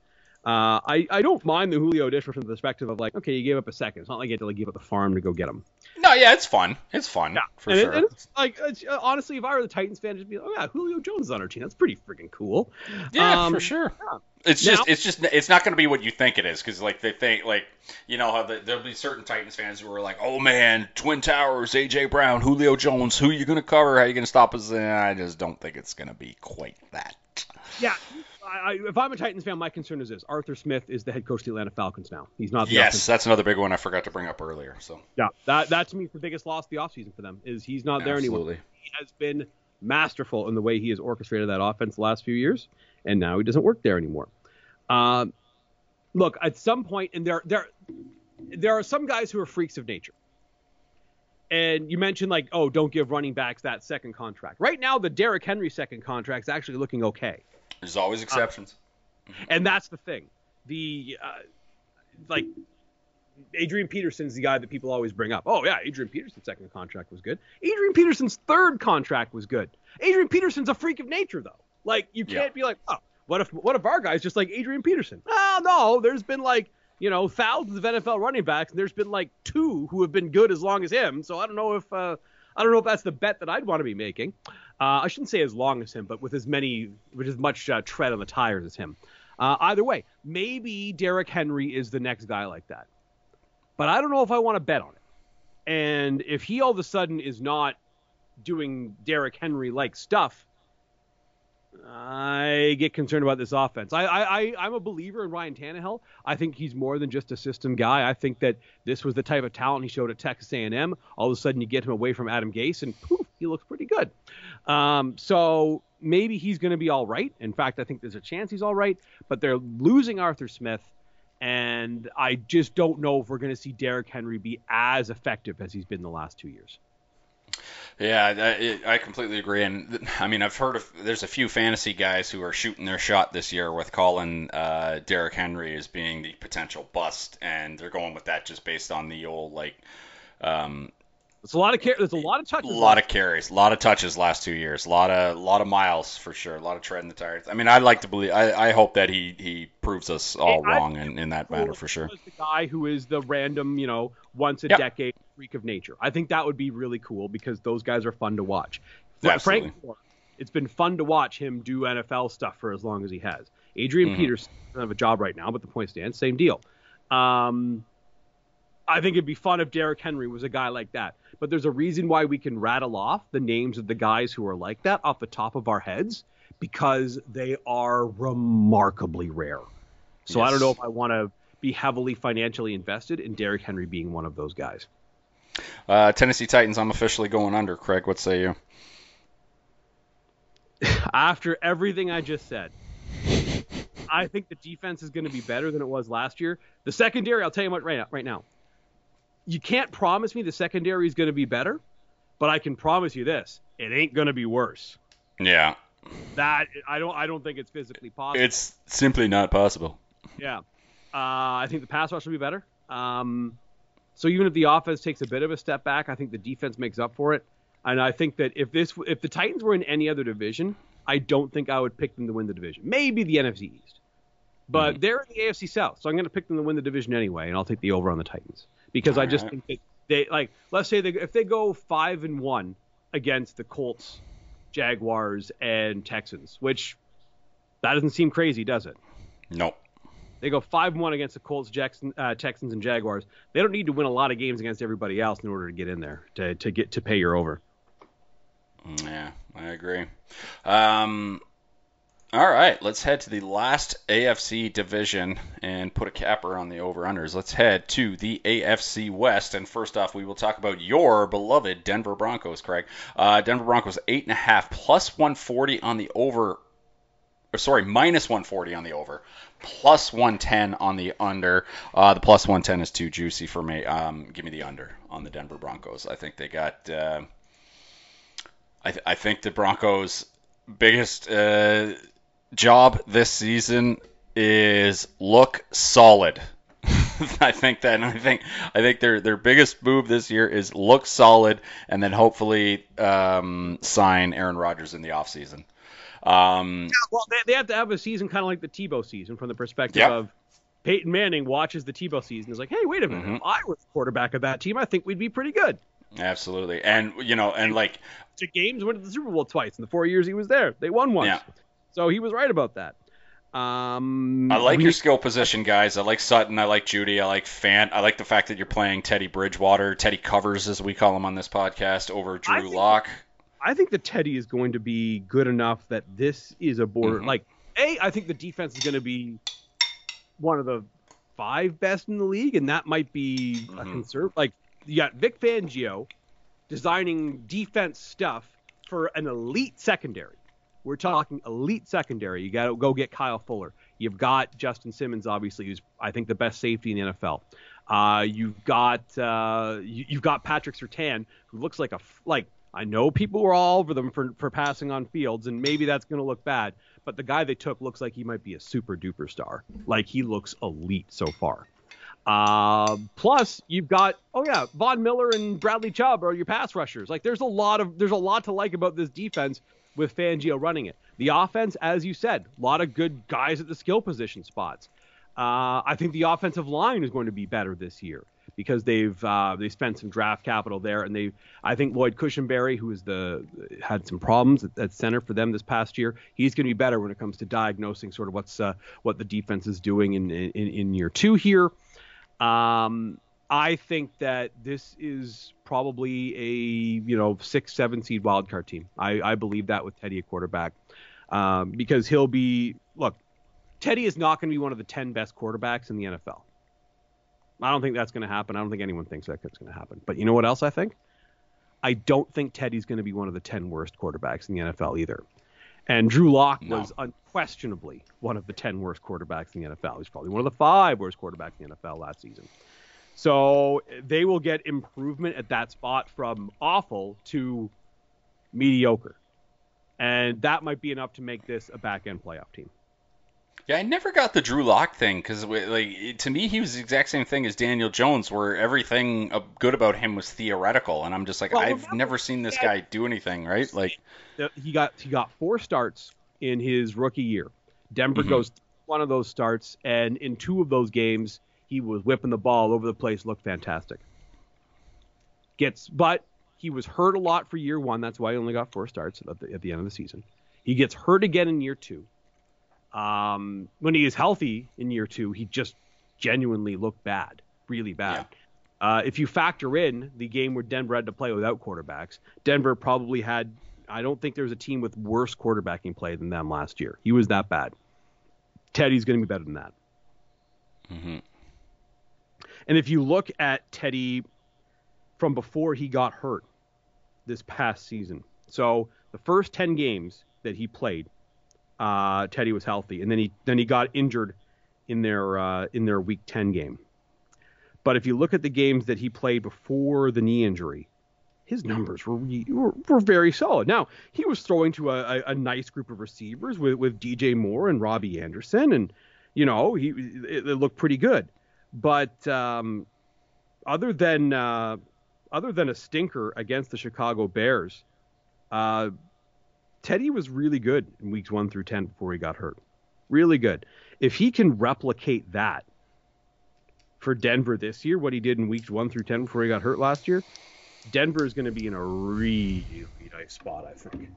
Speaker 2: Uh, I, I don't mind the Julio addition from the perspective of like, okay, you gave up a second. It's not like you had to like give up the farm to go get him.
Speaker 1: No, yeah, it's fun. It's fun yeah. for
Speaker 2: and
Speaker 1: sure.
Speaker 2: It, and it's like it's, uh, honestly, if I were the Titans fan, just be like, oh yeah, Julio Jones is on our team. That's pretty freaking cool.
Speaker 1: Yeah, um, for sure. Yeah. It's just it's just it's not going to be what you think it is because like they think like you know how the, there'll be certain Titans fans who are like, oh man, Twin Towers, AJ Brown, Julio Jones, who are you going to cover? How are you going to stop us? And I just don't think it's going to be quite that.
Speaker 2: Yeah, I, if I'm a Titans fan, my concern is this: Arthur Smith is the head coach of the Atlanta Falcons now. He's not.
Speaker 1: The Yes, offensive. that's another big one I forgot to bring up earlier. So
Speaker 2: yeah, that that to me is the biggest loss of the offseason for them is he's not there Absolutely. anymore. He has been masterful in the way he has orchestrated that offense the last few years, and now he doesn't work there anymore. Um, look, at some point, and there there there are some guys who are freaks of nature. And you mentioned like, oh, don't give running backs that second contract. Right now, the Derrick Henry second contract is actually looking okay.
Speaker 1: There's always uh, exceptions.
Speaker 2: Uh, and that's the thing. The uh, like Adrian Peterson's the guy that people always bring up. Oh yeah, Adrian Peterson's second contract was good. Adrian Peterson's third contract was good. Adrian Peterson's a freak of nature though. Like you can't yeah. be like, oh, what if what if our guy's just like Adrian Peterson? Oh no, there's been like you know thousands of NFL running backs, and there's been like two who have been good as long as him. So I don't know if uh, I don't know if that's the bet that I'd want to be making. Uh, I shouldn't say as long as him, but with as many, with as much uh, tread on the tires as him. Uh, either way, maybe Derrick Henry is the next guy like that. But I don't know if I want to bet on it. And if he all of a sudden is not doing Derrick Henry like stuff, I get concerned about this offense. I, I, I, am a believer in Ryan Tannehill. I think he's more than just a system guy. I think that this was the type of talent he showed at Texas A&M. All of a sudden, you get him away from Adam Gase, and poof, he looks pretty good. Um, so maybe he's going to be all right. In fact, I think there's a chance he's all right. But they're losing Arthur Smith, and I just don't know if we're going to see Derrick Henry be as effective as he's been the last two years.
Speaker 1: Yeah, I, I completely agree. And I mean, I've heard of there's a few fantasy guys who are shooting their shot this year with calling uh, Derrick Henry as being the potential bust, and they're going with that just based on the old like um,
Speaker 2: it's a lot of car- there's a lot of touches.
Speaker 1: A lot of carries, a lot of touches last two years, a lot of a lot of miles for sure, a lot of tread in the tires. I mean, I'd like to believe. I, I hope that he he proves us all hey, wrong in, in that matter for sure.
Speaker 2: The guy who is the random, you know, once a yep. decade freak of nature. I think that would be really cool because those guys are fun to watch.
Speaker 1: Absolutely.
Speaker 2: Frank, it's been fun to watch him do NFL stuff for as long as he has. Adrian mm-hmm. Peterson doesn't have a job right now, but the point stands, same deal. Um, I think it'd be fun if Derrick Henry was a guy like that. But there's a reason why we can rattle off the names of the guys who are like that off the top of our heads because they are remarkably rare. So yes. I don't know if I want to be heavily financially invested in Derrick Henry being one of those guys.
Speaker 1: Uh, Tennessee Titans, I'm officially going under. Craig, what say you?
Speaker 2: After everything I just said, I think the defense is going to be better than it was last year. The secondary, I'll tell you what right now, right now you can't promise me the secondary is going to be better, but I can promise you this: it ain't going to be worse.
Speaker 1: Yeah.
Speaker 2: That I don't I don't think it's physically possible.
Speaker 1: It's simply not possible.
Speaker 2: Yeah. Uh, I think the pass rush will be better. Um, so even if the offense takes a bit of a step back, I think the defense makes up for it. And I think that if this if the Titans were in any other division, I don't think I would pick them to win the division. Maybe the NFC East. But mm-hmm. they're in the AFC South, so I'm going to pick them to win the division anyway, and I'll take the over on the Titans because All I just right. think that they like let's say they, if they go five and one against the Colts, Jaguars, and Texans, which that doesn't seem crazy, does it?
Speaker 1: Nope.
Speaker 2: They go five one against the Colts, Jackson, uh, Texans, and Jaguars. They don't need to win a lot of games against everybody else in order to get in there to to get to pay your over.
Speaker 1: Yeah, I agree. Um, all right, let's head to the last AFC division and put a capper on the over-unders. Let's head to the AFC West, and first off, we will talk about your beloved Denver Broncos, Craig. Uh, Denver Broncos eight and a half plus 140 on the over. Or sorry, minus 140 on the over, plus 110 on the under. Uh, the plus 110 is too juicy for me. Um, give me the under on the Denver Broncos. I think they got. Uh, I, th- I think the Broncos' biggest job this season is look solid. I think that, and I think I think their their biggest move this year is look solid, and then hopefully um, sign Aaron Rodgers in the offseason. Um,
Speaker 2: yeah, well, they, they have to have a season kind of like the Tebow season from the perspective of Peyton Manning watches the Tebow season is like, hey, wait a minute,
Speaker 1: Mhm.
Speaker 2: if I was quarterback of that team, I think we'd be pretty good.
Speaker 1: absolutely, and you know, and like
Speaker 2: To games, went to the Super Bowl twice in the four years he was there. They won once,
Speaker 1: Yeah.
Speaker 2: so he was right about that. Um,
Speaker 1: I like
Speaker 2: we-
Speaker 1: your skill position guys. I like Sutton. I like Jeudy. I like Fant. I like the fact that you're playing Teddy Bridgewater, Teddy Covers as we call him on this podcast, over Drew Lock.
Speaker 2: I think the Teddy is going to be good enough that this is a border.
Speaker 1: Mhm.
Speaker 2: Like, a, I think the defense is going to be one of the five best in the league, and that might be a
Speaker 1: Mhm.
Speaker 2: concern. Like, you got Vic Fangio designing defense stuff for an elite secondary. We're talking elite secondary. You got to go get Kyle Fuller. You've got Justin Simmons, obviously, who's I think the best safety in the NFL. Uh, you've got uh, you, you've got Patrick Surtain, who looks like a like I know people were all over them for for passing on fields, and maybe that's going to look bad. But the guy they took looks like he might be a super duper star. Like he looks elite so far. Uh, plus, you've got oh yeah, Von Miller and Bradley Chubb are your pass rushers. Like there's a lot of there's a lot to like about this defense with Fangio running it. The offense, as you said, a lot of good guys at the skill position spots. Uh, I think the offensive line is going to be better this year because they've uh, they spent some draft capital there, and they I think Lloyd Cushenberry, who is the had some problems at, at center for them this past year, he's going to be better when it comes to diagnosing sort of what's uh, what the defense is doing in, in in year two here. Um, I think that this is probably a you know six seven seed wild card team. I, I believe that with Teddy at quarterback um, because he'll be look. Teddy is not going to be one of the ten best quarterbacks in the NFL. I don't think that's going to happen. I don't think anyone thinks that that's going to happen. But you know what else I think? I don't think Teddy's going to be one of the 10 worst quarterbacks in the NFL either. And Drew Lock
Speaker 1: No.
Speaker 2: was unquestionably one of the 10 worst quarterbacks in the NFL. He's probably one of the five worst quarterbacks in the NFL last season. So they will get improvement at that spot from awful to mediocre. And that might be enough to make this a back end playoff team.
Speaker 1: Yeah, I never got the Drew Lock thing because, like, to me, he was the exact same thing as Daniel Jones, where everything good about him was theoretical, and I'm just like,
Speaker 2: Well,
Speaker 1: I've never seen this guy do anything, right? Like,
Speaker 2: he got he got four starts in his rookie year. Denver
Speaker 1: Mhm.
Speaker 2: goes one of those starts, and in two of those games, he was whipping the ball all over the place, looked fantastic. Gets, but he was hurt a lot for year one. That's why he only got four starts at the, at the end of the season. He gets hurt again in year two. Um, when he is healthy in year two, he just genuinely looked bad, really bad. Uh, if you factor in the game where Denver had to play without quarterbacks, Denver probably had. I don't think there was a team with worse quarterbacking play than them last year. He was that bad. Teddy's going to be better than that.
Speaker 1: mhm.
Speaker 2: And if you look at Teddy from before he got hurt this past season, so the first 10 games that he played, uh, Teddy was healthy, and then he then he got injured in their uh, in their Week 10 game. But if you look at the games that he played before the knee injury, his numbers were were, were very solid. Now he was throwing to a, a, nice group of receivers with, with DJ Moore and Robbie Anderson, and you know he it, it looked pretty good. But um, other than uh, other than a stinker against the Chicago Bears, uh, Teddy was really good in weeks one through ten before he got hurt. Really good. If he can replicate that for Denver this year, what he did in weeks one through ten before he got hurt last year, Denver is going to be in a really nice spot, I think.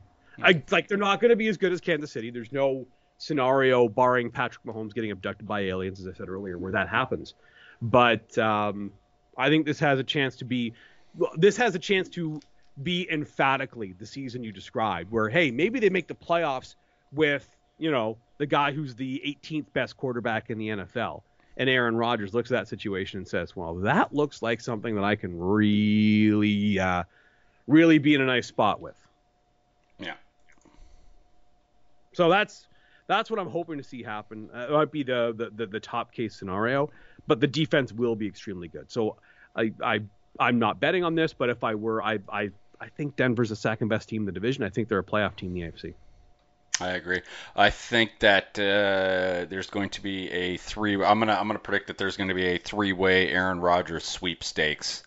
Speaker 2: I like they're not going to be as good as Kansas City. There's no scenario barring Patrick Mahomes getting abducted by aliens, as I said earlier, where that happens. But um, I think this has a chance to be. well, This has a chance to be emphatically the season you described, where hey, maybe they make the playoffs with you know the guy who's the 18th best quarterback in the NFL, and Aaron Rodgers looks at that situation and says, "Well, that looks like something that I can really, uh, really be in a nice spot with."
Speaker 1: Yeah.
Speaker 2: So that's that's what I'm hoping to see happen. Uh, it might be the, the the the top case scenario, but the defense will be extremely good. So I I I'm not betting on this, but if I were, I I I think Denver's the second best team in the division. I think they're a playoff team in the AFC.
Speaker 1: I agree. I think that uh, there's going to be a three. I'm gonna I'm gonna predict that there's going to be a three-way Aaron Rodgers sweepstakes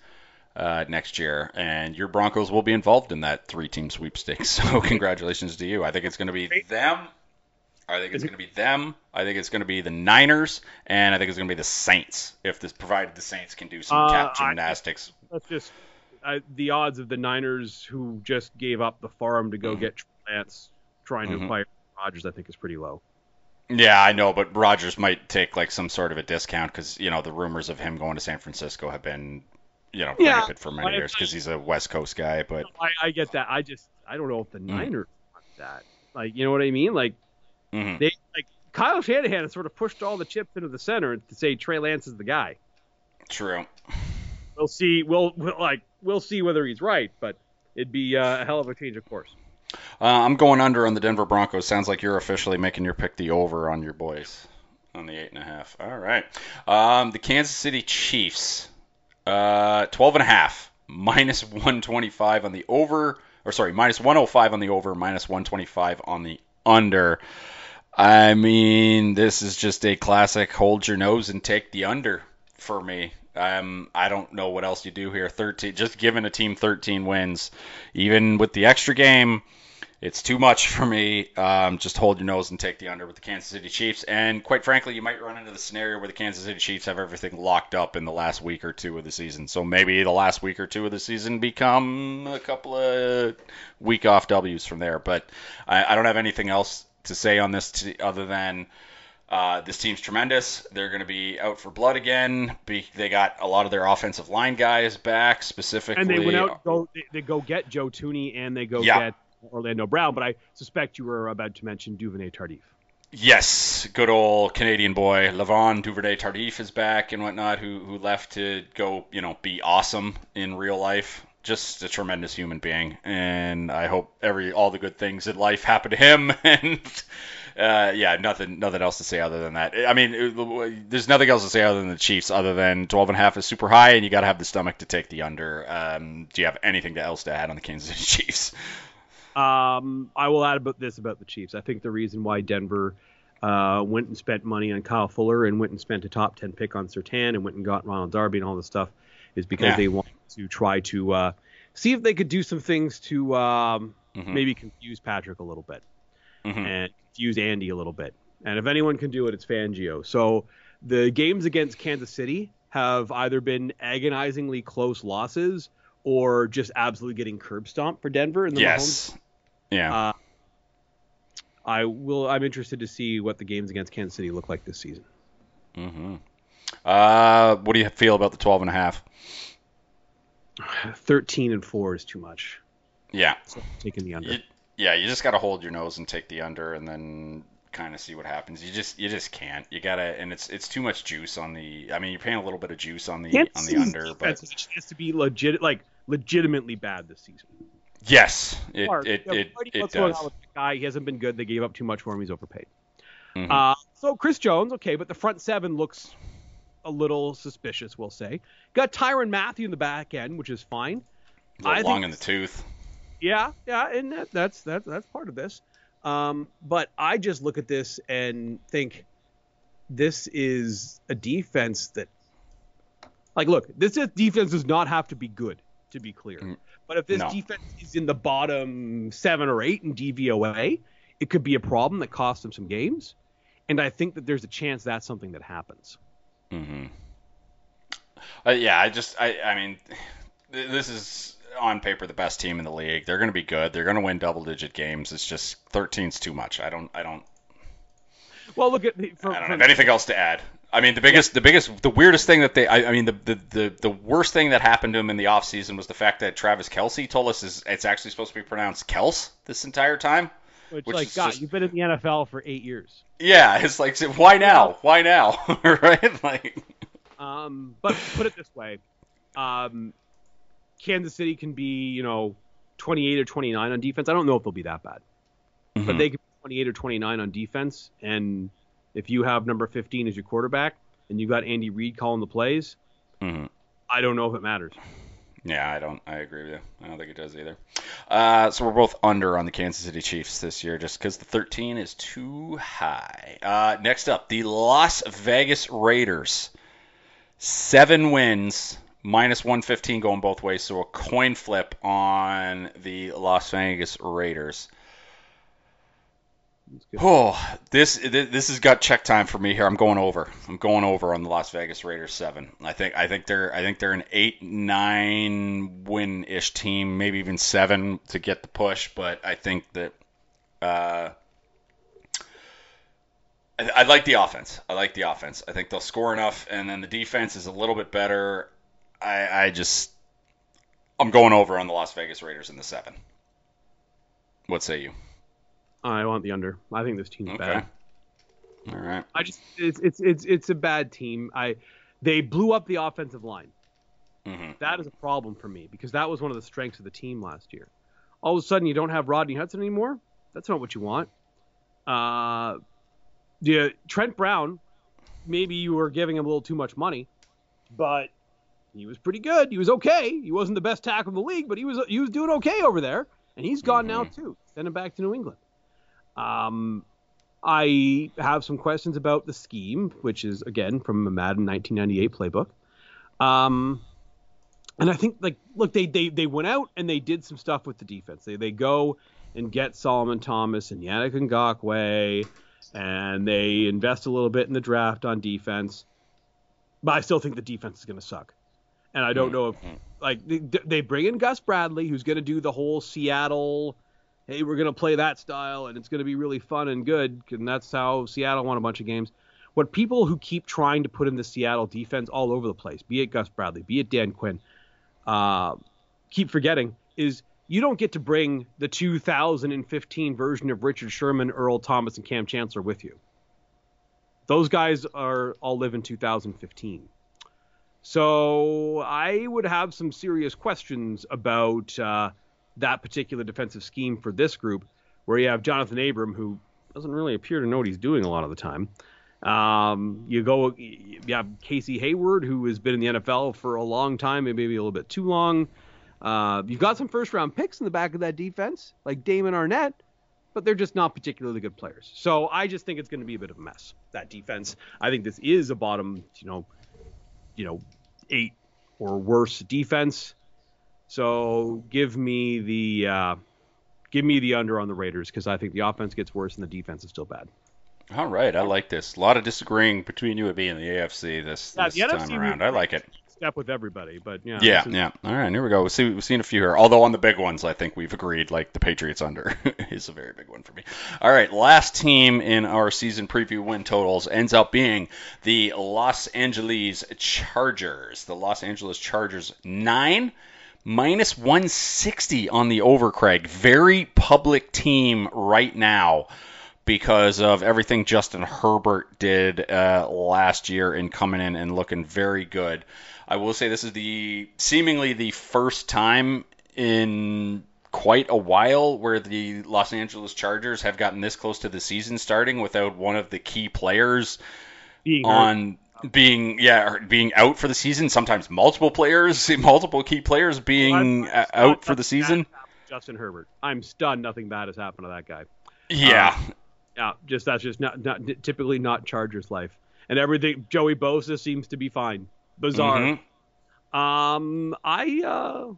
Speaker 1: uh, next year, and your Broncos will be involved in that three-team sweepstakes. So congratulations to you. I think it's going to be them. I think it's going to be them. I think it's going to be the Niners, and I think it's going to be the Saints. If this provided the Saints can do some
Speaker 2: Uh,
Speaker 1: cap
Speaker 2: I-
Speaker 1: gymnastics.
Speaker 2: That's just I, the odds of the Niners who just gave up the farm to go
Speaker 1: Mhm.
Speaker 2: get Trey Lance trying to
Speaker 1: Mhm.
Speaker 2: acquire Rodgers, I think is pretty low.
Speaker 1: Yeah, I know, but Rodgers might take like some sort of a discount because you know the rumors of him going to San Francisco have been, you know,
Speaker 2: Yeah,
Speaker 1: rampant for many
Speaker 2: I-
Speaker 1: years because he's a West Coast guy. But
Speaker 2: I, I get that. I just I don't know if the
Speaker 1: Mm.
Speaker 2: Niners want that. Like you know what I mean? Like
Speaker 1: mhm.
Speaker 2: they like Kyle Shanahan has sort of pushed all the chips into the center to say Trey Lance is the guy.
Speaker 1: true.
Speaker 2: We'll see. We'll, we'll like we'll see whether he's right, but it'd be uh, a hell of a change of course.
Speaker 1: Uh, I'm going under on the Denver Broncos. Sounds like you're officially making your pick the over on your boys on the eight and a half. All right. Um, the Kansas City Chiefs, uh, 12 and a half, minus 125 on the over, or sorry, minus 105 on the over, minus 125 on the under. I mean, this is just a classic hold your nose and take the under for me. Um, I don't know what else you do here. 13, just giving a team 13 wins, even with the extra game, it's too much for me. Um, just hold your nose and take the under with the Kansas City Chiefs. And quite frankly, you might run into the scenario where the Kansas City Chiefs have everything locked up in the last week or two of the season. So maybe the last week or two of the season become a couple of week off W's from there. But I, I don't have anything else to say on this t- other than uh, this team's tremendous. They're going to be out for blood again. Be, they got a lot of their offensive line guys back, specifically.
Speaker 2: And they went out go they, they go get Joe Thuney and they go
Speaker 1: Yeah.
Speaker 2: get Orlando Brown, but I suspect you were about to mention Duvernay Tardif.
Speaker 1: Yes, good old Canadian boy Laurent Duvernay Tardif is back and whatnot, who who left to go, you know, be awesome in real life. Just a tremendous human being, and I hope every all the good things in life happen to him. And uh, yeah, nothing nothing else to say other than that. I mean, it- there's nothing else to say other than the Chiefs, other than 12 and a half is super high, and you got to have the stomach to take the under. Um, do you have anything else to add on the Kansas City Chiefs?
Speaker 2: Um, I will add about this about the Chiefs. I think the reason why Denver uh, went and spent money on Kyle Fuller and went and spent a top ten pick on Surtain and went and got Ronald Darby and all this stuff is because
Speaker 1: Yeah.
Speaker 2: they want to try to uh, see if they could do some things to um,
Speaker 1: Mhm.
Speaker 2: maybe confuse Patrick a little bit
Speaker 1: Mhm.
Speaker 2: and confuse Andy a little bit. And if anyone can do it, it's Fangio. So the games against Kansas City have either been agonizingly close losses or just absolutely getting curb stomped for Denver in the Mahomes
Speaker 1: Yes. Yeah.
Speaker 2: uh, I will. I'm interested to see what the games against Kansas City look like this season.
Speaker 1: hmm Uh, what do you feel about the 12 and a half?
Speaker 2: 13 and four is too much.
Speaker 1: Yeah.
Speaker 2: So taking the under.
Speaker 1: You, yeah, you just got to hold your nose and take the under and then kind of see what happens. You just you just can't. You got to and it's it's too much juice on the I mean, you're paying a little bit of juice on the
Speaker 2: Kansas
Speaker 1: on the under, but
Speaker 2: has to be legit, like legitimately bad this season.
Speaker 1: yes, it it it,
Speaker 2: Brady,
Speaker 1: it
Speaker 2: what's going
Speaker 1: does.
Speaker 2: on with the guy? He hasn't been good. They gave up too much for him. He's overpaid.
Speaker 1: Mhm.
Speaker 2: Uh, so Chris Jones, okay, but the front seven looks a little suspicious. We'll say. Got Tyrann Mathieu in the back end, which is fine.
Speaker 1: a little
Speaker 2: I
Speaker 1: long in the tooth.
Speaker 2: Yeah, yeah, and that, that's that's that's part of this. Um, but I just look at this and think this is a defense that, like, look, this defense does not have to be good to be clear.
Speaker 1: Mm,
Speaker 2: But if this
Speaker 1: no.
Speaker 2: defense is in the bottom seven or eight in DVOA, it could be a problem that costs them some games. And I think that there's a chance that's something that happens.
Speaker 1: Hmm Uh, yeah, I just I I mean, this is on paper the best team in the league. They're going to be good. They're going to win double digit games. It's just 13's too much. I don't I don't
Speaker 2: Well, look at the, from,
Speaker 1: I don't
Speaker 2: from-
Speaker 1: have anything else to add. I mean, the biggest, the biggest, the weirdest thing that they, I, I mean, the, the, the, the worst thing that happened to him in the offseason was the fact that Travis Kelce told us is it's actually supposed to be pronounced Kels this entire time.
Speaker 2: Which,
Speaker 1: which
Speaker 2: like, God,
Speaker 1: just-
Speaker 2: you've been in the NFL for eight years.
Speaker 1: Yeah, it's like, why now? Why now? right? Like,
Speaker 2: Um, but put it this way, um, Kansas City can be, you know, 28 or 29 on defense. I don't know if they'll be that bad, but
Speaker 1: mhm.
Speaker 2: they could be 28 or 29 on defense. And if you have number 15 as your quarterback and you got Andy Reid calling the plays,
Speaker 1: Mhm.
Speaker 2: I don't know if it matters.
Speaker 1: Yeah, I don't. I agree with you. I don't think it does either. Uh, so we're both under on the Kansas City Chiefs this year, just because the 13 is too high. Uh, next up, the Las Vegas Raiders. Seven wins, minus 115 going both ways. So a coin flip on the Las Vegas Raiders. Oh, this this has got check time for me here. I'm going over. I'm going over on the Las Vegas Raiders seven. I think I think they're I think they're an eight nine win ish team, maybe even seven to get the push. But I think that uh, I, I like the offense. I like the offense. I think they'll score enough, and then the defense is a little bit better. I I just I'm going over on the Las Vegas Raiders in the seven. What say you?
Speaker 2: I want the under. I think this team's
Speaker 1: Okay.
Speaker 2: bad.
Speaker 1: All right.
Speaker 2: I just it's it's it's it's a bad team. I they blew up the offensive line.
Speaker 1: hmm
Speaker 2: That is a problem for me because that was one of the strengths of the team last year. All of a sudden, you don't have Rodney Hudson anymore. That's not what you want. Uh, yeah, Trent Brown. Maybe you were giving him a little too much money, but he was pretty good. He was okay. He wasn't the best tackle in the league, but he was he was doing okay over there. And he's gone now too. Send him back to New England. Um, I have some questions about the scheme, which is again from a Madden 1998 playbook. Um, and I think like look, they they they went out and they did some stuff with the defense. They they go and get Solomon Thomas and Yannick Ngakoue, and they invest a little bit in the draft on defense. But I still think the defense is going to suck. And I don't know if like they, they bring in Gus Bradley, who's going to do the whole Seattle. Hey, we're going to play that style, and it's going to be really fun and good, and that's how Seattle won a bunch of games. What people who keep trying to put in the Seattle defense all over the place, be it Gus Bradley, be it Dan Quinn, uh, keep forgetting is you don't get to bring the 2015 version of Richard Sherman, Earl Thomas, and Kam Chancellor with you. Those guys are all live in 2015. So I would have some serious questions about uh, that particular defensive scheme for this group, where you have Johnathan Abram, who doesn't really appear to know what he's doing a lot of the time. Um, you go, you have Casey Hayward, who has been in the NFL for a long time, maybe a little bit too long. Uh, you've got some first round picks in the back of that defense, like Damon Arnette, but they're just not particularly good players. So I just think it's going to be a bit of a mess. That defense. I think this is a bottom, you know, you know, eight or worse defense. So give me the uh, give me the under on the Raiders because I think the offense gets worse and the defense is still bad.
Speaker 1: All right, I like this. A lot of disagreeing between you and me in the AFC this,
Speaker 2: Yeah,
Speaker 1: this
Speaker 2: the
Speaker 1: time
Speaker 2: NFC
Speaker 1: around. I like it.
Speaker 2: Step with everybody, but yeah,
Speaker 1: Yeah,
Speaker 2: is-
Speaker 1: yeah. All right, here we go. We'll see, we've seen a few here. Although on the big ones, I think we've agreed. Like the Patriots under is a very big one for me. All right, last team in our season preview win totals ends up being the Los Angeles Chargers. The Los Angeles Chargers nine minus 160 on the over. Craig, very public team right now because of everything Justin Herbert did uh, last year in coming in and looking very good. I will say this is the seemingly the first time in quite a while where the Los Angeles Chargers have gotten this close to the season starting without one of the key players
Speaker 2: being hurt.
Speaker 1: Being yeah being out for the season. Sometimes multiple players, multiple key players being
Speaker 2: I'm
Speaker 1: out for the season.
Speaker 2: bad happened to Justin Herbert. I'm stunned nothing bad has happened to that guy.
Speaker 1: Yeah,
Speaker 2: Yeah, just that's just not, not typically not Chargers life. And everything Joey Bosa seems to be fine. Bizarre.
Speaker 1: Mhm.
Speaker 2: Um, I uh,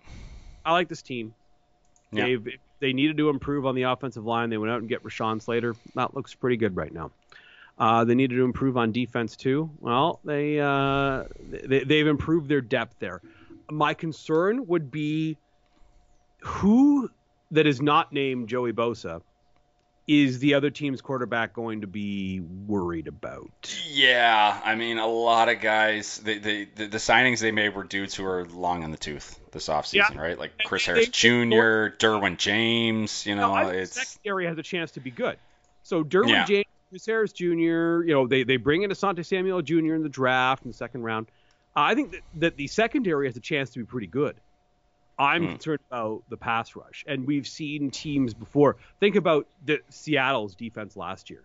Speaker 2: I like this team.
Speaker 1: Yeah.
Speaker 2: They've they needed to improve on the offensive line. They went out and get Rashawn Slater. That looks pretty good right now. Uh, they needed to improve on defense too. Well, they, uh, they they've improved their depth there. My concern would be who that is not named Joey Bosa is the other team's quarterback going to be worried about?
Speaker 1: Yeah, I mean, a lot of guys, they, they, the, the signings they made were dudes who are long in the tooth this offseason,
Speaker 2: Yeah.
Speaker 1: right? Like Chris Harris
Speaker 2: they-
Speaker 1: Jr., Derwin James, you know,
Speaker 2: No,
Speaker 1: it's
Speaker 2: the secondary has a chance to be good. So Derwin
Speaker 1: Yeah.
Speaker 2: James, Chris Harris Jr., you know, they, they bring in Asante Samuel Jr. in the draft in the second round. Uh, I think that, that the secondary has a chance to be pretty good. I'm
Speaker 1: Hmm.
Speaker 2: concerned about the pass rush, and we've seen teams before. Think about the Seattle's defense last year,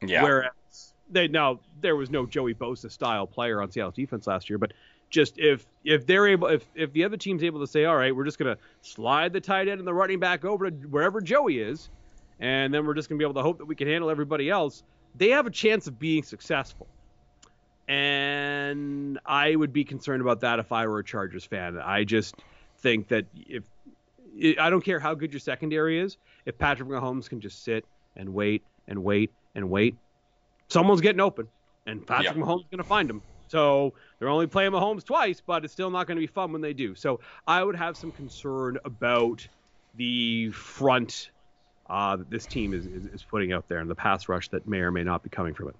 Speaker 1: yeah.
Speaker 2: whereas they now there was no Joey Bosa style player on Seattle's defense last year, but just if if they're able if if the other team's able to say, all right, we're just gonna slide the tight end and the running back over to wherever Joey is, and then we're just gonna be able to hope that we can handle everybody else, they have a chance of being successful. And I would be concerned about that if I were a Chargers fan. I just think that if I don't care how good your secondary is, if Patrick Mahomes can just sit and wait and wait and wait, someone's getting open, and Patrick yeah. Mahomes is going to find him. So they're only playing Mahomes twice, but it's still not going to be fun when they do. So I would have some concern about the front uh, that this team is, is, is putting out there and the pass rush that may or may not be coming from it.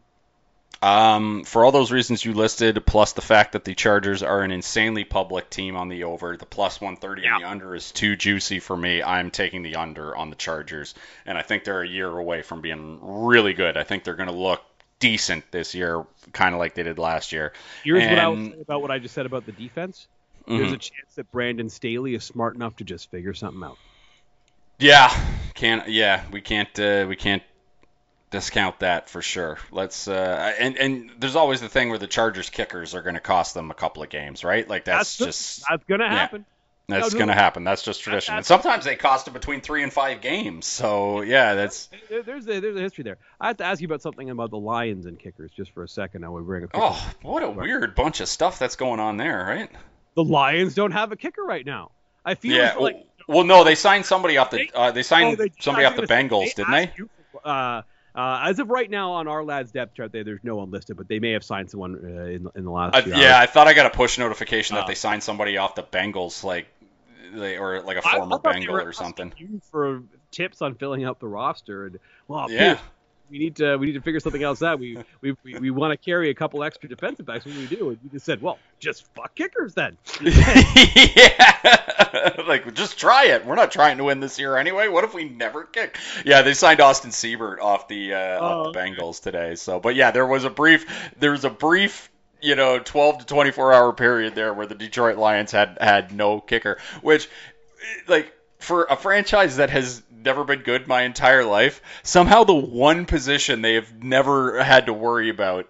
Speaker 1: Um, for all those reasons you listed, plus the fact that the Chargers are an insanely public team on the over, the plus 130 yeah. and the under is too juicy for me. I'm taking the under on the Chargers, and I think they're a year away from being really good. I think they're going to look decent this year, kind of like they did last year.
Speaker 2: Here's
Speaker 1: and,
Speaker 2: what I would say about what I just said about the defense. Mm-hmm. There's a chance that Brandon Staley is smart enough to just figure something out.
Speaker 1: Yeah, can't. Yeah, we can't. Uh, we can't discount that for sure. Let's uh, and and there's always the thing where the Chargers kickers are going to cost them a couple of games, right? Like that's,
Speaker 2: that's
Speaker 1: just
Speaker 2: that's going to happen.
Speaker 1: That's no, going to happen. That's just tradition. That's, and sometimes they cost them between three and five games. So yeah, that's
Speaker 2: there's a, there's a history there. I have to ask you about something about the Lions and kickers just for a second. I would bring a.
Speaker 1: Oh, what a weird bunch of stuff that's going on there, right?
Speaker 2: The Lions don't have a kicker right now. I feel
Speaker 1: yeah,
Speaker 2: like.
Speaker 1: Well, no, they signed somebody off the uh, they signed oh, they, somebody off the Bengals, they didn't they? You,
Speaker 2: uh, uh, as of right now, on Ourlads depth chart, there, there's no one listed, but they may have signed someone uh, in, in the last.
Speaker 1: Uh, yeah, I thought I got a push notification that uh, they signed somebody off the Bengals, like they or like a former Bengal or something.
Speaker 2: for tips on filling out the roster, and well, yeah we need to we need to figure something else out. We we, we, we want to carry a couple extra defensive backs. What do we do? And we just said, well, just fuck kickers then.
Speaker 1: yeah, like just try it. We're not trying to win this year anyway. What if we never kick? Yeah, they signed Austin Seibert off the uh, off the oh, Bengals today. So, but yeah, there was a brief there was a brief you know 12 to 24 hour period there where the Detroit Lions had had no kicker, which like for a franchise that has never been good my entire life, somehow the one position they have never had to worry about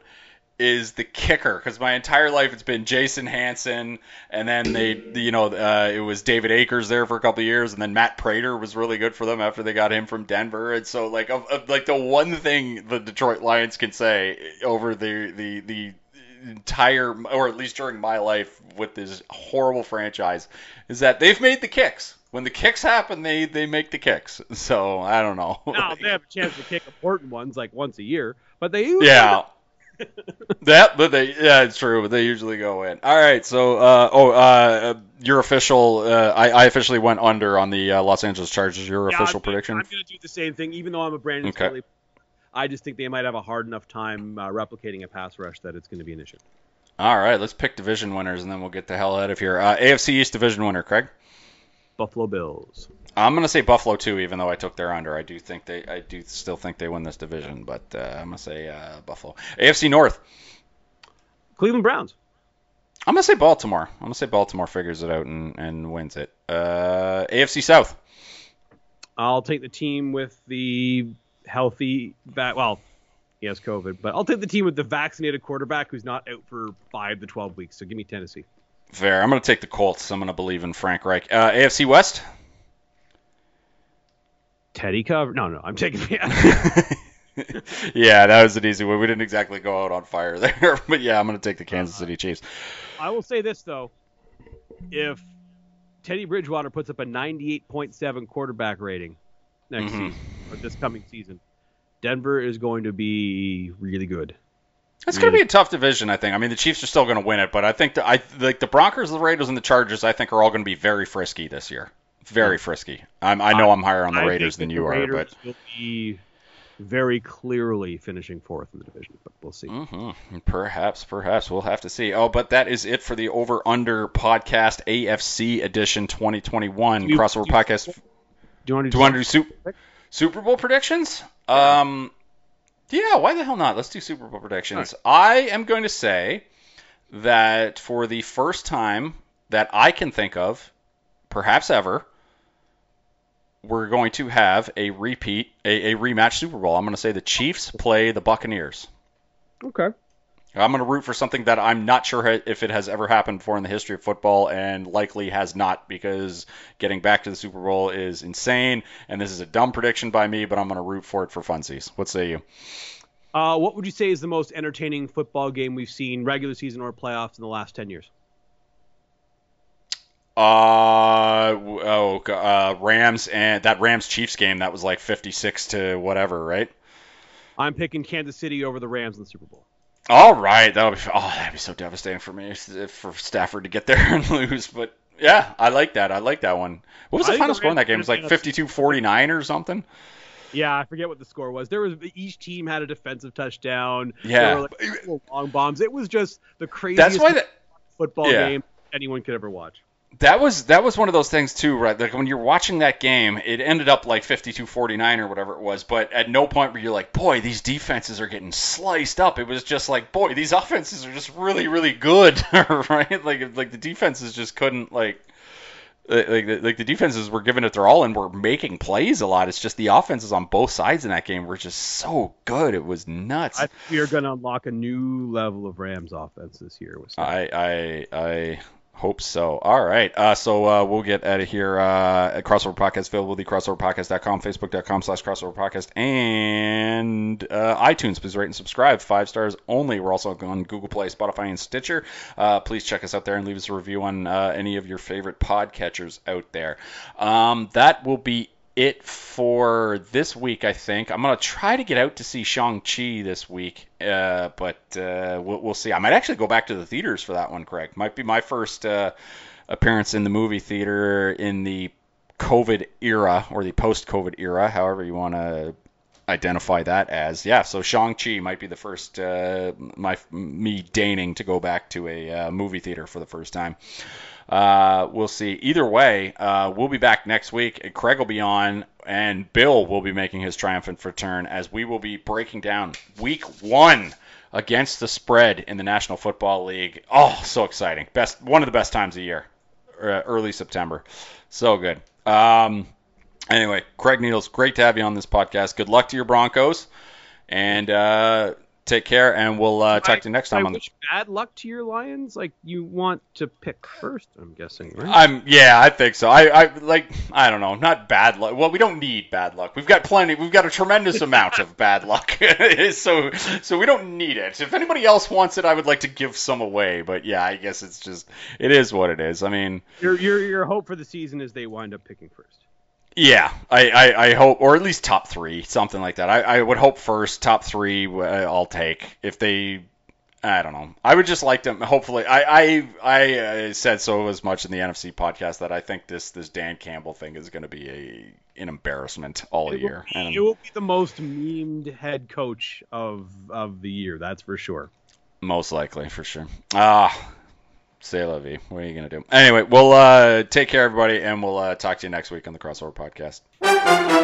Speaker 1: is the kicker because my entire life it's been Jason Hanson and then they you know uh, it was David Akers there for a couple years and then Matt Prater was really good for them after they got him from Denver and so like of, of, like the one thing the Detroit Lions can say over the the the entire or at least during my life with this horrible franchise is that they've made the kicks when the kicks happen, they they make the kicks. So I don't know.
Speaker 2: No, they have a chance to kick important ones like once a year, but they
Speaker 1: usually yeah. that, but they yeah, it's true. But they usually go in. All right, so uh, oh, uh, your official. Uh, I, I officially went under on the uh, Los Angeles Chargers. Your yeah, official
Speaker 2: I'm,
Speaker 1: prediction?
Speaker 2: I'm going to do the same thing, even though I'm a Brandon okay. I just think they might have a hard enough time uh, replicating a pass rush that it's going to be an issue.
Speaker 1: All right, let's pick division winners, and then we'll get the hell out of here. Uh, AFC East division winner, Craig.
Speaker 2: Buffalo Bills.
Speaker 1: I'm gonna say Buffalo too, even though I took their under. I do think they, I do still think they win this division, but uh, I'm gonna say uh, Buffalo. AFC North.
Speaker 2: Cleveland Browns.
Speaker 1: I'm gonna say Baltimore. I'm gonna say Baltimore figures it out and, and wins it. Uh, AFC South.
Speaker 2: I'll take the team with the healthy back. Well, he has COVID, but I'll take the team with the vaccinated quarterback who's not out for five to twelve weeks. So give me Tennessee.
Speaker 1: Fair. I'm going to take the Colts. I'm going to believe in Frank Reich. Uh, AFC West.
Speaker 2: Teddy cover? No, no. I'm taking.
Speaker 1: yeah, that was an easy one. We didn't exactly go out on fire there, but yeah, I'm going to take the Kansas City Chiefs.
Speaker 2: I will say this though: if Teddy Bridgewater puts up a 98.7 quarterback rating next mm-hmm. season or this coming season, Denver is going to be really good.
Speaker 1: It's going to be a tough division, I think. I mean, the Chiefs are still going to win it, but I think the, I like the Broncos, the Raiders, and the Chargers. I think are all going to be very frisky this year. Very frisky. I'm, I know I, am higher on the
Speaker 2: I
Speaker 1: Raiders than you
Speaker 2: are,
Speaker 1: but
Speaker 2: will be very clearly finishing fourth in the division. But we'll see.
Speaker 1: Mm-hmm. Perhaps, perhaps we'll have to see. Oh, but that is it for the Over Under Podcast AFC Edition 2021 you, crossover do you, podcast. Do
Speaker 2: you want to do,
Speaker 1: do, you want to do Super, Super Bowl predictions? Yeah. Um. Yeah, why the hell not? Let's do Super Bowl predictions. Right. I am going to say that for the first time that I can think of, perhaps ever, we're going to have a repeat, a, a rematch Super Bowl. I'm going to say the Chiefs play the Buccaneers.
Speaker 2: Okay.
Speaker 1: I'm going to root for something that I'm not sure if it has ever happened before in the history of football, and likely has not, because getting back to the Super Bowl is insane. And this is a dumb prediction by me, but I'm going to root for it for funsies. What say you?
Speaker 2: Uh, what would you say is the most entertaining football game we've seen, regular season or playoffs, in the last ten years?
Speaker 1: Uh oh, uh, Rams and that Rams Chiefs game that was like 56 to whatever, right?
Speaker 2: I'm picking Kansas City over the Rams in the Super Bowl.
Speaker 1: All right, that would be oh that'd be so devastating for me if, for Stafford to get there and lose, but yeah, I like that. I like that one. What was the final score in that game? It was like 52-49 or something.
Speaker 2: Yeah, I forget what the score was. There was each team had a defensive touchdown.
Speaker 1: Yeah,
Speaker 2: like long bombs. It was just the craziest That's why the, football yeah. game anyone could ever watch.
Speaker 1: That was that was one of those things too, right? Like when you're watching that game, it ended up like 52-49 or whatever it was, but at no point were you like, "Boy, these defenses are getting sliced up." It was just like, "Boy, these offenses are just really really good." right? Like like the defenses just couldn't like like like the defenses were giving it their all and were making plays a lot. It's just the offenses on both sides in that game were just so good. It was nuts.
Speaker 2: I we are going to unlock a new level of Rams offense this year.
Speaker 1: I I I Hope so. All right. Uh, so uh, we'll get out of here uh, at Crossover Podcast, available at crossoverpodcast.com, facebook.com slash crossover podcast, and uh, iTunes. Please rate and subscribe. Five stars only. We're also on Google Play, Spotify, and Stitcher. Uh, please check us out there and leave us a review on uh, any of your favorite podcatchers out there. Um, that will be it for this week, I think. I'm going to try to get out to see Shang-Chi this week, uh, but uh, we'll, we'll, see. I might actually go back to the theaters for that one, Craig. Might be my first uh, appearance in the movie theater in the COVID era or the post-COVID era, however you want to identify that as. Yeah, so Shang-Chi might be the first, uh, my me deigning to go back to a uh, movie theater for the first time. Uh, we'll see. Either way, uh, we'll be back next week. Craig will be on, and Bill will be making his triumphant return as we will be breaking down week one against the spread in the National Football League. Oh, so exciting! Best one of the best times of year, uh, early September. So good. Um, anyway, Craig Needles, great to have you on this podcast. Good luck to your Broncos, and uh, take care, and we'll uh, talk I, to you next time.
Speaker 2: I on wish the... bad luck to your Lions. Like you want to pick first, I'm guessing, right?
Speaker 1: I'm yeah, I think so. I, I like I don't know, not bad luck. Well, we don't need bad luck. We've got plenty. We've got a tremendous amount of bad luck, so so we don't need it. If anybody else wants it, I would like to give some away. But yeah, I guess it's just it is what it is. I mean,
Speaker 2: your your your hope for the season is they wind up picking first.
Speaker 1: Yeah, I, I, I, hope, or at least top three, something like that. I, I would hope first, top three, uh, I'll take. If they, I don't know. I would just like them. Hopefully, I, I, I uh, said so as much in the NFC podcast that I think this this Dan Campbell thing is going to be a an embarrassment all it year.
Speaker 2: Be, and it will be the most memed head coach of of the year. That's for sure.
Speaker 1: Most likely, for sure. Ah, Say la vie. What are you gonna do? Anyway, we'll uh, take care, everybody, and we'll uh, talk to you next week on the Crossover Podcast.